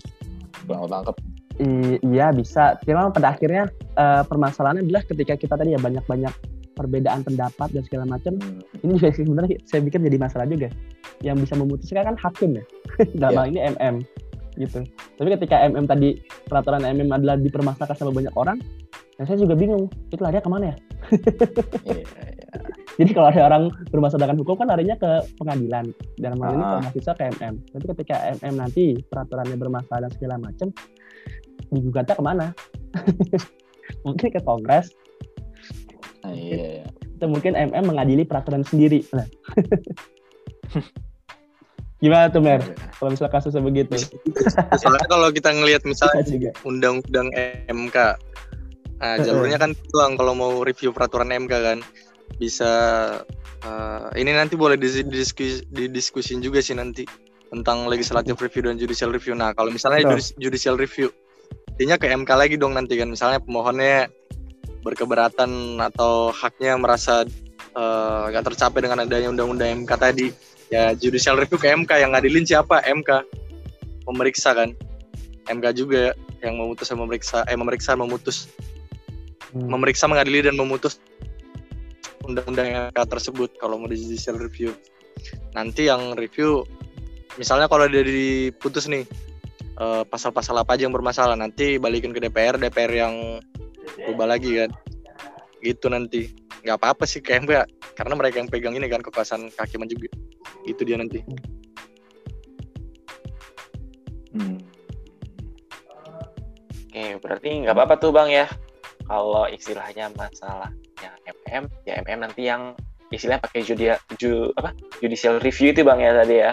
Bang tangkap. I- iya bisa. Cuma pada akhirnya eh, permasalahannya adalah ketika kita tadi ya banyak-banyak perbedaan pendapat dan segala macam. Hmm. Ini juga sebenarnya saya pikir jadi masalah juga. Yang bisa memutuskan kan hakim ya. Dalam hal ini MM gitu. Tapi ketika MM tadi peraturan MM adalah dipermasalahkan sama banyak orang, ya saya juga bingung. Itu larinya ke mana ya? Iya, iya. Jadi kalau ada orang bermasalah dengan hukum kan larinya ke pengadilan. Dalam hal ini Ah. ke mahasiswa ke MM. Tapi ketika MM nanti peraturannya bermasalah dan segala macam, digugatnya ke mana? mungkin ke Kongres, iya, iya. atau mungkin MM mengadili peraturan sendiri. Nah. Gimana tuh Mer? Kalau misalnya kasusnya begitu. Soalnya kalau kita ngelihat misalnya undang-undang MK, nah jalurnya kan doang kalau mau review peraturan MK kan bisa eh, ini nanti boleh didiskus, didiskusin juga sih nanti tentang legislative review dan judicial review. Nah kalau misalnya Betul. judicial review, intinya ke MK lagi dong nanti kan misalnya pemohonnya berkeberatan atau haknya merasa eh, nggak tercapai dengan adanya undang-undang MK tadi, ya judicial review ke MK yang ngadilin siapa? MK memeriksa kan? MK juga yang memutus dan memeriksa eh memeriksa memutus. Hmm. memeriksa mengadili dan memutus undang-undang MK tersebut kalau mau di judicial review. Nanti yang review misalnya kalau dia diputus nih eh, pasal-pasal apa aja yang bermasalah nanti balikin ke DPR DPR yang ubah lagi kan gitu nanti nggak apa-apa sih kayak MK karena mereka yang pegang ini kan kekuasaan kehakiman juga itu dia nanti Hmm. Oke, berarti nggak apa-apa tuh bang ya. Kalau istilahnya masalahnya MM, ya MM nanti yang istilahnya pakai judia, ju, apa, judicial review itu bang ya tadi ya.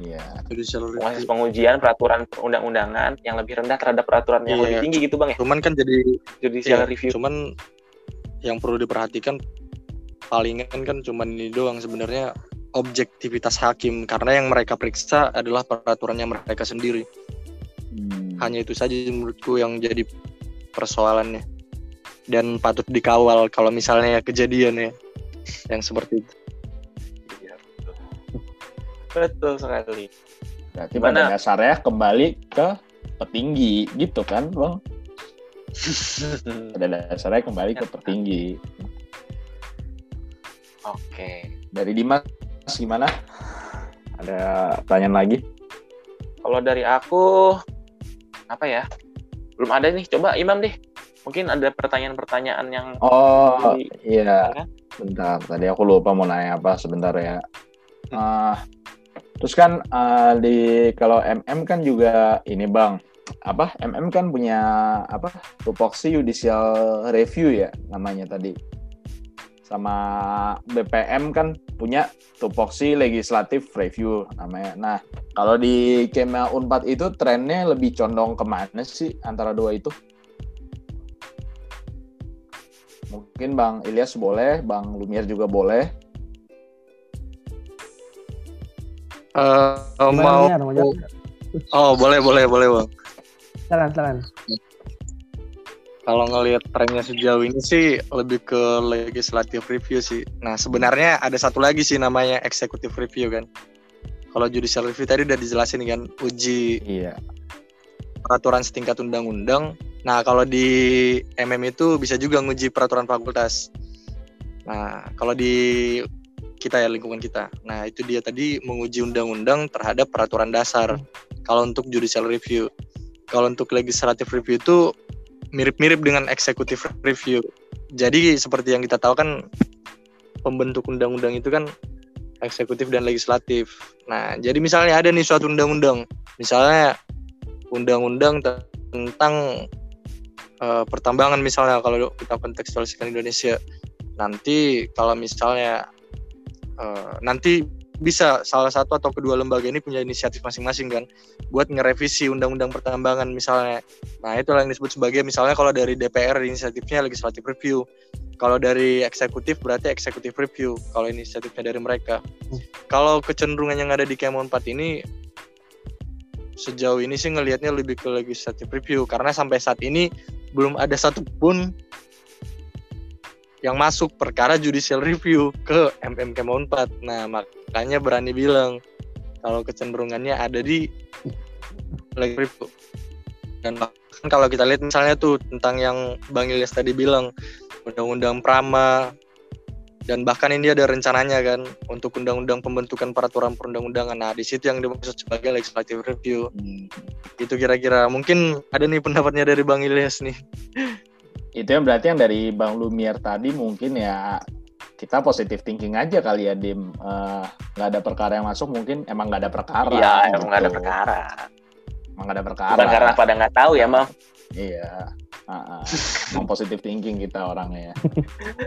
Iya. Proses pengujian peraturan perundang-undangan yang lebih rendah terhadap peraturan yang Iya. lebih tinggi gitu bang ya. cuman kan jadi Judicial Iya, review. Cuman yang perlu diperhatikan palingan kan cuman ini doang sebenarnya objektivitas hakim karena yang mereka periksa adalah peraturannya mereka sendiri. Hmm. Hanya itu saja menurutku yang jadi persoalannya. Dan patut dikawal kalau misalnya kejadian ya yang seperti itu. Betul. Sekali. Berarti Gimana? pada dasarnya kembali ke petinggi gitu kan, Bang? Pada dasarnya kembali ke petinggi. Oke. Dari Dimas gimana? Ada pertanyaan lagi? Kalau dari aku apa ya? Belum ada nih. Coba Imam deh. Mungkin ada pertanyaan-pertanyaan yang Oh, iya. kan? Bentar, tadi aku lupa mau nanya apa sebentar ya. Ah, terus kan ah, di kalau MM kan juga ini Bang, apa? MM kan punya apa? Tupoksi Judicial Review ya namanya tadi. Sama BPM kan punya tupoksi Legislative Review namanya. Nah, kalau di Kema Unpad itu trennya lebih condong ke mana sih antara dua itu? Mungkin Bang Ilyas boleh, Bang Lumier juga boleh. Gimana, mau? Oh, boleh boleh boleh, Bang. Silakan, silakan. Kalau ngelihat trennya sejauh ini sih lebih ke legislative review sih. Nah sebenarnya ada satu lagi sih namanya executive review kan. Kalau judicial review tadi udah dijelasin kan uji Iya. peraturan setingkat undang-undang. Nah kalau di MM itu bisa juga nguji peraturan fakultas. Nah kalau di kita ya lingkungan kita. Nah itu dia tadi menguji undang-undang terhadap peraturan dasar. Kalau untuk judicial review. Kalau untuk legislative review itu mirip-mirip dengan executive review. Jadi seperti yang kita tahu kan pembentuk undang-undang itu kan eksekutif dan legislatif. Nah, jadi misalnya ada nih suatu undang-undang, misalnya undang-undang te- tentang eh, pertambangan misalnya kalau kita kontekstualiskan Indonesia. Nanti kalau misalnya eh, nanti bisa salah satu atau kedua lembaga ini punya inisiatif masing-masing kan buat ngerevisi undang-undang pertambangan misalnya. Nah, itu yang disebut sebagai misalnya kalau dari DPR inisiatifnya legislative review. Kalau dari eksekutif berarti executive review kalau inisiatifnya dari mereka. Hmm. Kalau kecenderungan yang ada di Kemon 4 ini sejauh ini sih ngelihatnya lebih ke legislative review karena sampai saat ini belum ada satupun yang masuk perkara judicial review ke MMK 4. Nah, makanya berani bilang kalau kecenderungannya ada di lagi review. Dan bahkan kalau kita lihat misalnya tuh tentang yang Bang Ilyas tadi bilang undang-undang Prama dan bahkan ini ada rencananya kan untuk undang-undang pembentukan peraturan perundang-undangan. Nah, di situ yang dimaksud sebagai legislative review. Hmm. Itu kira-kira mungkin ada nih pendapatnya dari Bang Ilyas nih itu yang berarti yang dari Bang Lumier tadi mungkin ya kita positif thinking aja kali ya dim. Eh, nggak uh, ada perkara yang masuk mungkin emang nggak ada perkara iya emang nggak ada gitu. perkara. Emang nggak ada perkara. Bukan karena pada nggak tahu ya mam. Iya. Uh, uh. emang positif thinking kita orangnya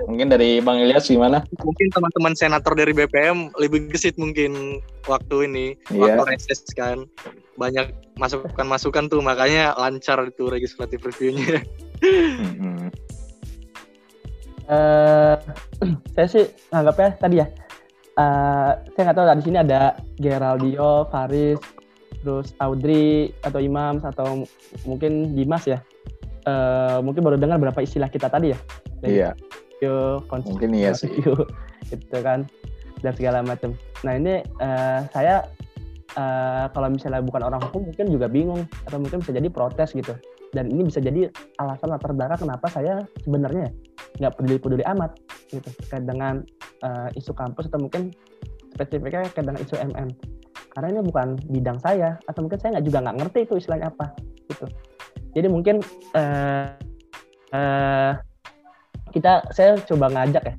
mungkin dari bang Ilyas gimana? Mungkin teman-teman senator dari BPM lebih gesit mungkin waktu ini yeah. waktu reses kan. Banyak masukan-masukan tuh makanya lancar itu legislative reviewnya. Hmm. Uh, saya sih anggapnya tadi ya uh, saya nggak tahu di sini ada Geraldio, Faris, terus Audrey atau Imam atau mungkin Dimas ya. Uh, mungkin baru dengar berapa istilah kita tadi ya. iya. Yo, mungkin iya sih. gitu kan dan segala macam. Nah ini uh, saya uh, kalau misalnya bukan orang hukum mungkin juga bingung atau mungkin bisa jadi protes gitu dan ini bisa jadi alasan latar belakang kenapa saya sebenarnya nggak peduli-peduli amat gitu. Terkait dengan uh, isu kampus atau mungkin spesifiknya terkait dengan isu MM karena ini bukan bidang saya atau mungkin saya nggak juga nggak ngerti itu istilahnya apa gitu. Jadi mungkin uh, uh, kita saya coba ngajak ya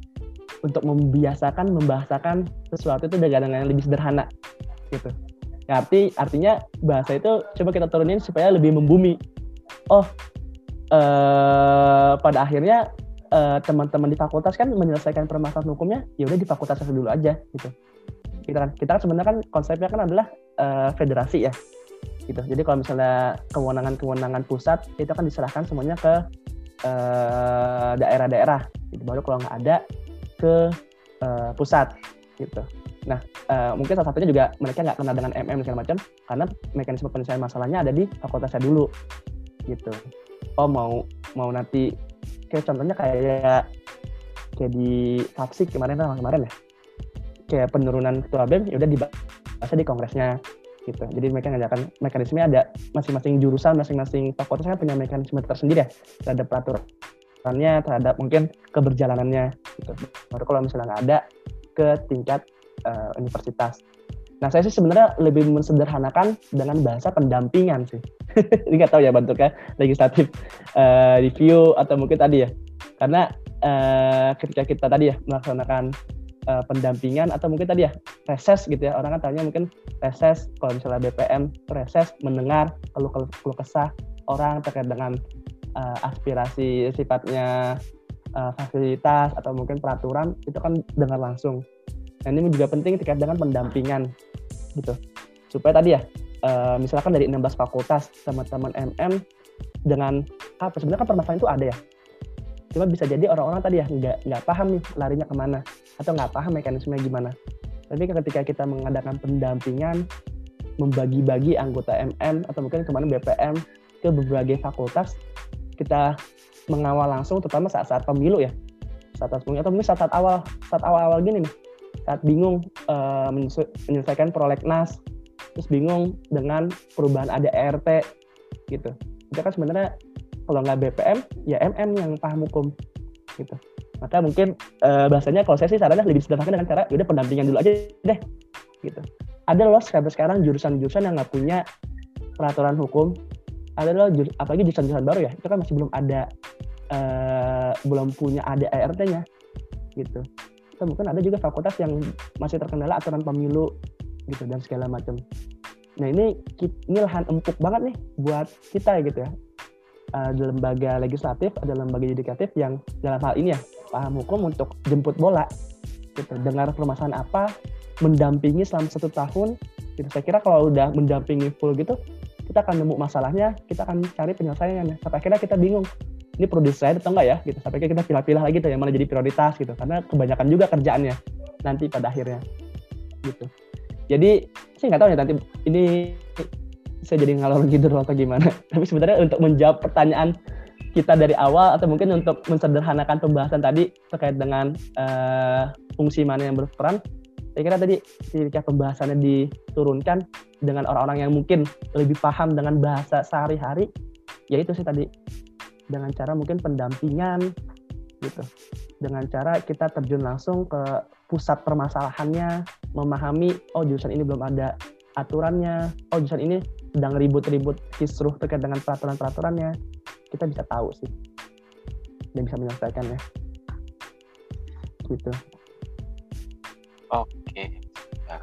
untuk membiasakan membahasakan sesuatu itu dengan yang lebih sederhana gitu. Ya, arti artinya bahasa itu coba kita turunin supaya lebih membumi oh uh, pada akhirnya uh, teman-teman di fakultas kan menyelesaikan permasalahan hukumnya ya udah di fakultas dulu aja gitu. Kita kan kita kan sebenarnya kan konsepnya kan adalah uh, federasi ya gitu. Jadi kalau misalnya kewenangan-kewenangan pusat itu kan diserahkan semuanya ke daerah-daerah gitu. Baru kalau nggak ada ke uh, pusat gitu. Nah uh, mungkin salah satunya juga mereka nggak kenal dengan MM segala macam karena mekanisme penyelesaian masalahnya ada di fakultasnya dulu gitu. Oh mau mau nanti kayak contohnya kayak kayak di Fapsik kemarin kan kemarin ya. Kayak penurunan ketua BEM ya udah dibahas di kongresnya gitu. Jadi mereka ngajakan mekanisme ada masing-masing jurusan masing-masing fakultas kan punya mekanisme tersendiri ya terhadap peraturannya terhadap mungkin keberjalanannya gitu. Baru kalau misalnya nggak ada ke tingkat uh, universitas Nah, saya sih sebenarnya lebih mensederhanakan dengan bahasa pendampingan sih. Ini nggak tahu ya bentuknya legislatif uh, review atau mungkin tadi ya. Karena uh, ketika kita tadi ya melaksanakan uh, pendampingan atau mungkin tadi ya reses gitu ya. Orang kan tanya mungkin reses kalau misalnya BPM reses mendengar kalau kalau kesah orang terkait dengan uh, aspirasi sifatnya uh, fasilitas atau mungkin peraturan itu kan dengar langsung. Nah ini juga penting terkait dengan pendampingan gitu. Supaya tadi ya uh, misalkan dari 16 fakultas teman-teman MM dengan apa sebenarnya kan permasalahan itu ada ya. Cuma bisa jadi orang-orang tadi ya nggak nggak paham nih larinya ke mana atau nggak paham mekanisme gimana. Tapi ketika kita mengadakan pendampingan membagi-bagi anggota MM atau mungkin kemarin BPM ke berbagai fakultas kita mengawal langsung terutama saat-saat pemilu ya. Saat-saat pemilu atau mungkin saat-saat awal saat awal-awal gini nih saat bingung uh, menyelesaikan prolegnas terus bingung dengan perubahan ADRT gitu. Itu kan sebenarnya kalau nggak BPM ya MM yang paham hukum gitu. Maka mungkin uh, bahasanya kalau saya sih sarannya lebih sederhana dengan cara udah pendampingan dulu aja deh gitu. Ada loh sampai sekarang jurusan-jurusan yang nggak punya peraturan hukum. Ada loh apalagi jurusan-jurusan baru ya itu kan masih belum ada uh, belum punya ADRT-nya gitu atau mungkin ada juga fakultas yang masih terkendala aturan pemilu gitu dan segala macam. Nah ini ini lahan empuk banget nih buat kita gitu ya. Ada lembaga legislatif, ada lembaga yudikatif yang dalam hal ini ya paham hukum untuk jemput bola gitu. Dengar permasalahan apa, mendampingi selama satu tahun gitu. saya kira kalau udah mendampingi full gitu kita akan nemu masalahnya kita akan cari penyelesaiannya sampai akhirnya kita bingung ini perlu desain atau enggak ya gitu. Sampai kita pilih-pilih lagi tuh yang mana jadi prioritas gitu. Karena kebanyakan juga kerjaannya nanti pada akhirnya gitu. Jadi saya nggak tahu ya nanti ini saya jadi ngalor ngidul atau gimana. Tapi sebenarnya untuk menjawab pertanyaan kita dari awal atau mungkin untuk mensederhanakan pembahasan tadi terkait dengan uh, fungsi mana yang berperan saya kira tadi ketika pembahasannya diturunkan dengan orang-orang yang mungkin lebih paham dengan bahasa sehari-hari ya itu sih tadi dengan cara mungkin pendampingan gitu. Dengan cara kita terjun langsung ke pusat permasalahannya memahami oh jurusan ini belum ada aturannya oh jurusan ini sedang ribut-ribut kisruh terkait dengan peraturan-peraturannya kita bisa tahu sih. Dan bisa menyelesaikannya gitu. Oke, ya.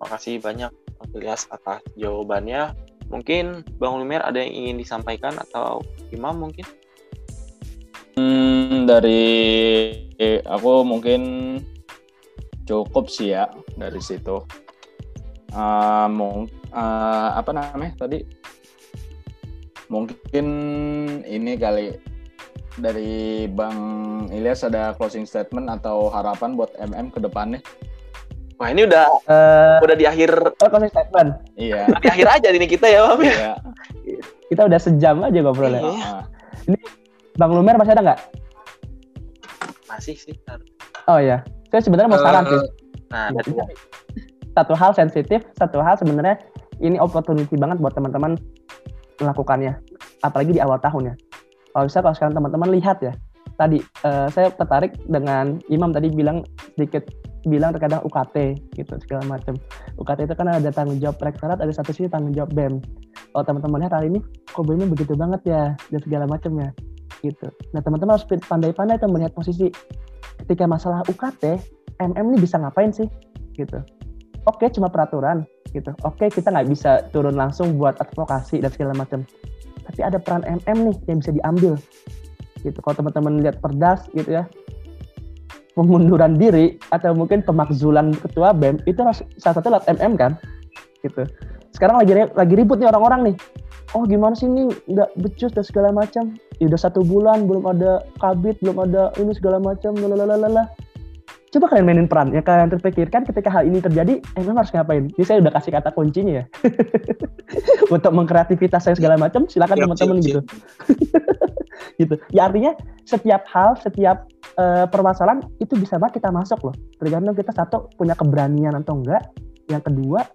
makasih banyak Ilyas atas jawabannya. Mungkin Bang Lumer ada yang ingin disampaikan atau Imam mungkin? Hmm, dari aku mungkin cukup sih ya dari situ. Uh, mung, uh, apa namanya tadi? Mungkin ini kali dari Bang Ilyas ada closing statement atau harapan buat MM ke depannya? Wah ini udah uh, udah di akhir oh, closing statement. Iya. di akhir aja ini kita ya, Bang. Iya. kita udah sejam aja ngobrolnya. Iya. Ini Bang Lumer masih ada nggak? Masih sih. Oh iya. Saya sebenarnya mau saran sih. Nah, satu hal sensitif, satu hal sebenarnya ini opportunity banget buat teman-teman melakukannya. Apalagi di awal tahun ya kalau bisa kalau sekarang teman-teman lihat ya tadi uh, saya tertarik dengan Imam tadi bilang sedikit bilang terkadang UKT gitu segala macam UKT itu kan ada tanggung jawab rektorat ada satu sisi tanggung jawab BEM kalau teman-teman lihat hari ini kok BEM begitu banget ya dan segala macamnya gitu. Nah teman-teman harus pandai-pandai tuh melihat posisi. Ketika masalah UKT MM ini bisa ngapain sih gitu. Oke cuma peraturan gitu. Oke kita nggak bisa turun langsung buat advokasi dan segala macam tapi ada peran MM nih yang bisa diambil gitu. Kalau teman-teman lihat perdas gitu ya pengunduran diri atau mungkin pemakzulan ketua BEM itu salah satu lewat MM kan? Gitu. Sekarang lagi lagi ribut nih orang-orang nih. Oh gimana sih ini? Nggak becus dan segala macam. Ya udah satu bulan belum ada kabit belum ada ini segala macam lalalala coba kalian mainin peran ya kalian terpikirkan ketika hal ini terjadi emang harus ngapain? Ini saya udah kasih kata kuncinya ya. Untuk mengkreativitas saya segala macam silakan teman-teman gitu. gitu. Ya artinya setiap hal setiap uh, permasalahan itu bisa banget kita masuk loh. Tergantung kita satu punya keberanian atau enggak. Yang kedua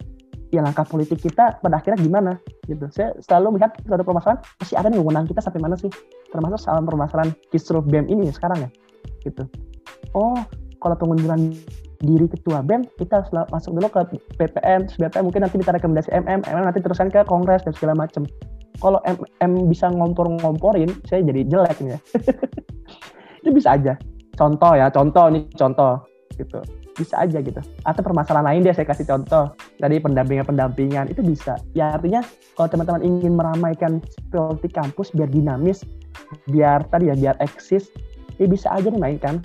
ya langkah politik kita pada akhirnya gimana gitu. Saya selalu melihat suatu permasalahan masih ada nih wewenang kita sampai mana sih? Termasuk soal permasalahan kisruh BEM ini sekarang ya gitu. Oh kalau pengunduran diri ketua BEM kita masuk dulu ke BPM, BPM mungkin nanti kita rekomendasi MM, MM nanti teruskan ke kongres dan segala macam. Kalau MM bisa ngompor-ngomporin, saya jadi jelek nih ya. itu bisa aja. Contoh ya, contoh nih contoh gitu. Bisa aja gitu. Atau permasalahan lain dia saya kasih contoh. Tadi pendampingan-pendampingan itu bisa. Ya artinya kalau teman-teman ingin meramaikan politik kampus biar dinamis, biar tadi ya biar eksis, ya bisa aja dimainkan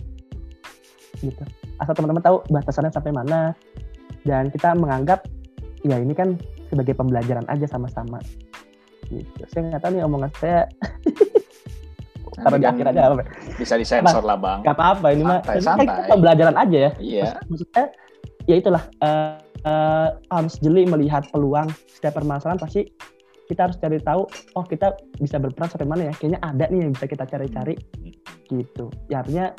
gitu asal teman-teman tahu batasannya sampai mana dan kita menganggap ya ini kan sebagai pembelajaran aja sama-sama gitu saya nggak tahu nih omongan saya taruh di akhir aja apa? Bisa disensor lah bang. Gak apa-apa ini mah santai. pembelajaran aja ya. Iya. Maksudnya ya itulah uh, uh, harus jeli melihat peluang setiap permasalahan pasti kita harus cari tahu oh kita bisa berperan sampai mana ya? Kayaknya ada nih yang bisa kita cari-cari. Gitu. Ya artinya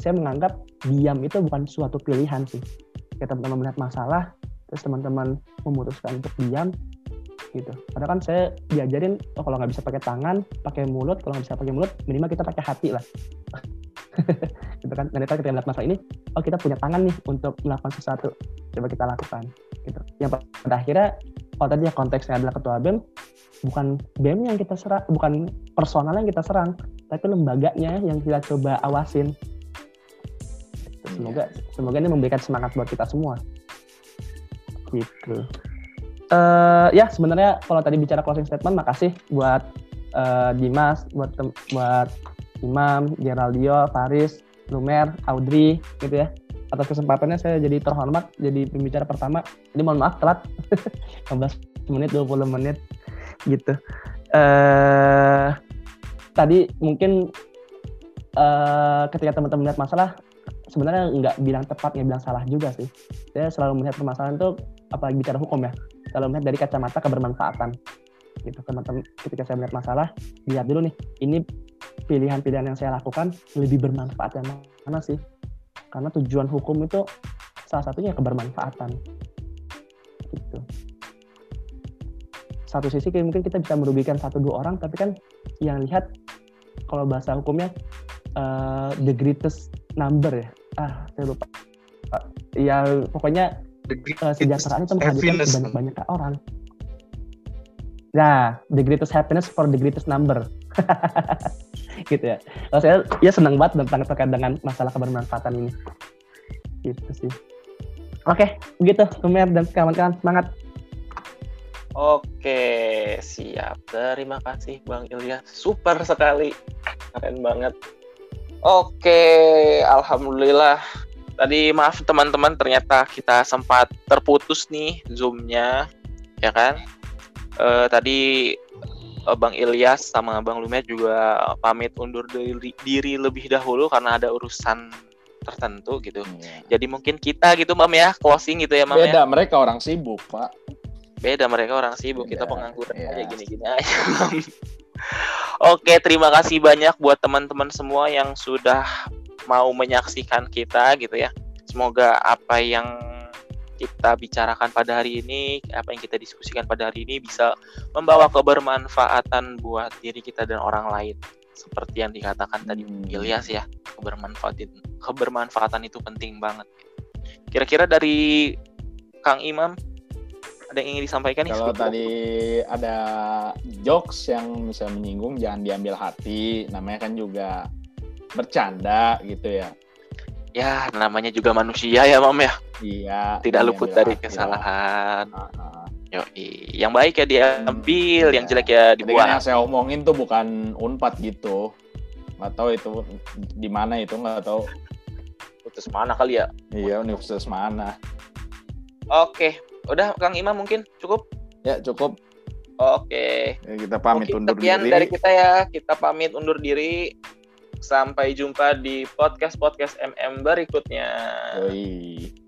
saya menganggap diam itu bukan suatu pilihan sih. Kayak teman-teman melihat masalah, terus teman-teman memutuskan untuk diam, gitu. Padahal kan saya diajarin, oh kalau nggak bisa pakai tangan, pakai mulut. Kalau nggak bisa pakai mulut, minimal kita pakai hati lah. gitu kan. Dan kita melihat masalah ini, oh kita punya tangan nih untuk melakukan sesuatu. Coba kita lakukan. Gitu. Yang pada akhirnya, kalau tadi ya konteksnya adalah ketua BEM, bukan BEM yang kita serang, bukan personal yang kita serang, tapi lembaganya yang kita coba awasin semoga semoga ini memberikan semangat buat kita semua gitu uh, ya sebenarnya kalau tadi bicara closing statement makasih buat uh, Dimas buat buat Imam Geraldio Faris Lumer Audrey gitu ya atas kesempatannya saya jadi terhormat jadi pembicara pertama. Ini mohon maaf telat 15 menit 20 menit gitu. Eh tadi mungkin eh ketika teman-teman melihat masalah sebenarnya nggak bilang tepat nggak bilang salah juga sih. Saya selalu melihat permasalahan itu apalagi bicara hukum ya, selalu melihat dari kacamata kebermanfaatan. Gitu teman-teman ketika saya melihat masalah lihat dulu nih ini pilihan-pilihan yang saya lakukan lebih bermanfaat yang mana sih? Karena tujuan hukum itu salah satunya kebermanfaatan. Gitu. Satu sisi mungkin kita bisa merugikan satu dua orang tapi kan yang lihat kalau bahasa hukumnya uh, the greatest number ya. Ah saya lupa. Ya pokoknya kesejahteraan itu menghadirkan banyak banyak orang Nah, the greatest happiness for the greatest number. gitu ya. Kalau saya ya senang banget tentang terkait dengan masalah kebermanfaatan ini. Gitu sih. Oke, begitu. Tumer dan kawan-kawan semangat. Oke, siap. Terima kasih Bang Ilya. Super sekali. Keren banget. Oke, alhamdulillah. Tadi maaf teman-teman, ternyata kita sempat terputus nih Zoom-nya, ya kan? uh, tadi uh, Bang Ilyas sama Bang Lumet juga pamit undur diri, diri lebih dahulu karena ada urusan tertentu gitu. Yeah. Jadi mungkin kita gitu Mam ya closing gitu ya Mam Beda, ya. mereka orang sibuk, Pak. Beda mereka orang sibuk, Beda. kita pengangguran yeah. aja gini-gini aja. Oke, terima kasih banyak buat teman-teman semua yang sudah mau menyaksikan kita gitu ya. Semoga apa yang kita bicarakan pada hari ini, apa yang kita diskusikan pada hari ini bisa membawa kebermanfaatan buat diri kita dan orang lain. Seperti yang dikatakan tadi hmm. Ilyas ya, kebermanfaatan kebermanfaatan itu penting banget. Kira-kira dari Kang Imam ada yang ingin disampaikan Kalau tadi ada jokes yang bisa menyinggung jangan diambil hati, namanya kan juga bercanda gitu ya. Ya namanya juga manusia ya mam ya. Iya tidak luput dari kesalahan. Uh, uh. Yoi. yang baik ya diambil hmm, yang jelek ya dibuang yang saya omongin tuh bukan unpad gitu. Nggak tahu itu di mana itu nggak tahu. Universitas mana kali ya? Iya universitas mana. Oke. Udah kang Imam mungkin cukup? Ya cukup. Oke. Ya, kita pamit Mungkin undur sekian diri. dari kita ya. Kita pamit undur diri. Sampai jumpa di podcast-podcast MM berikutnya. Yoi.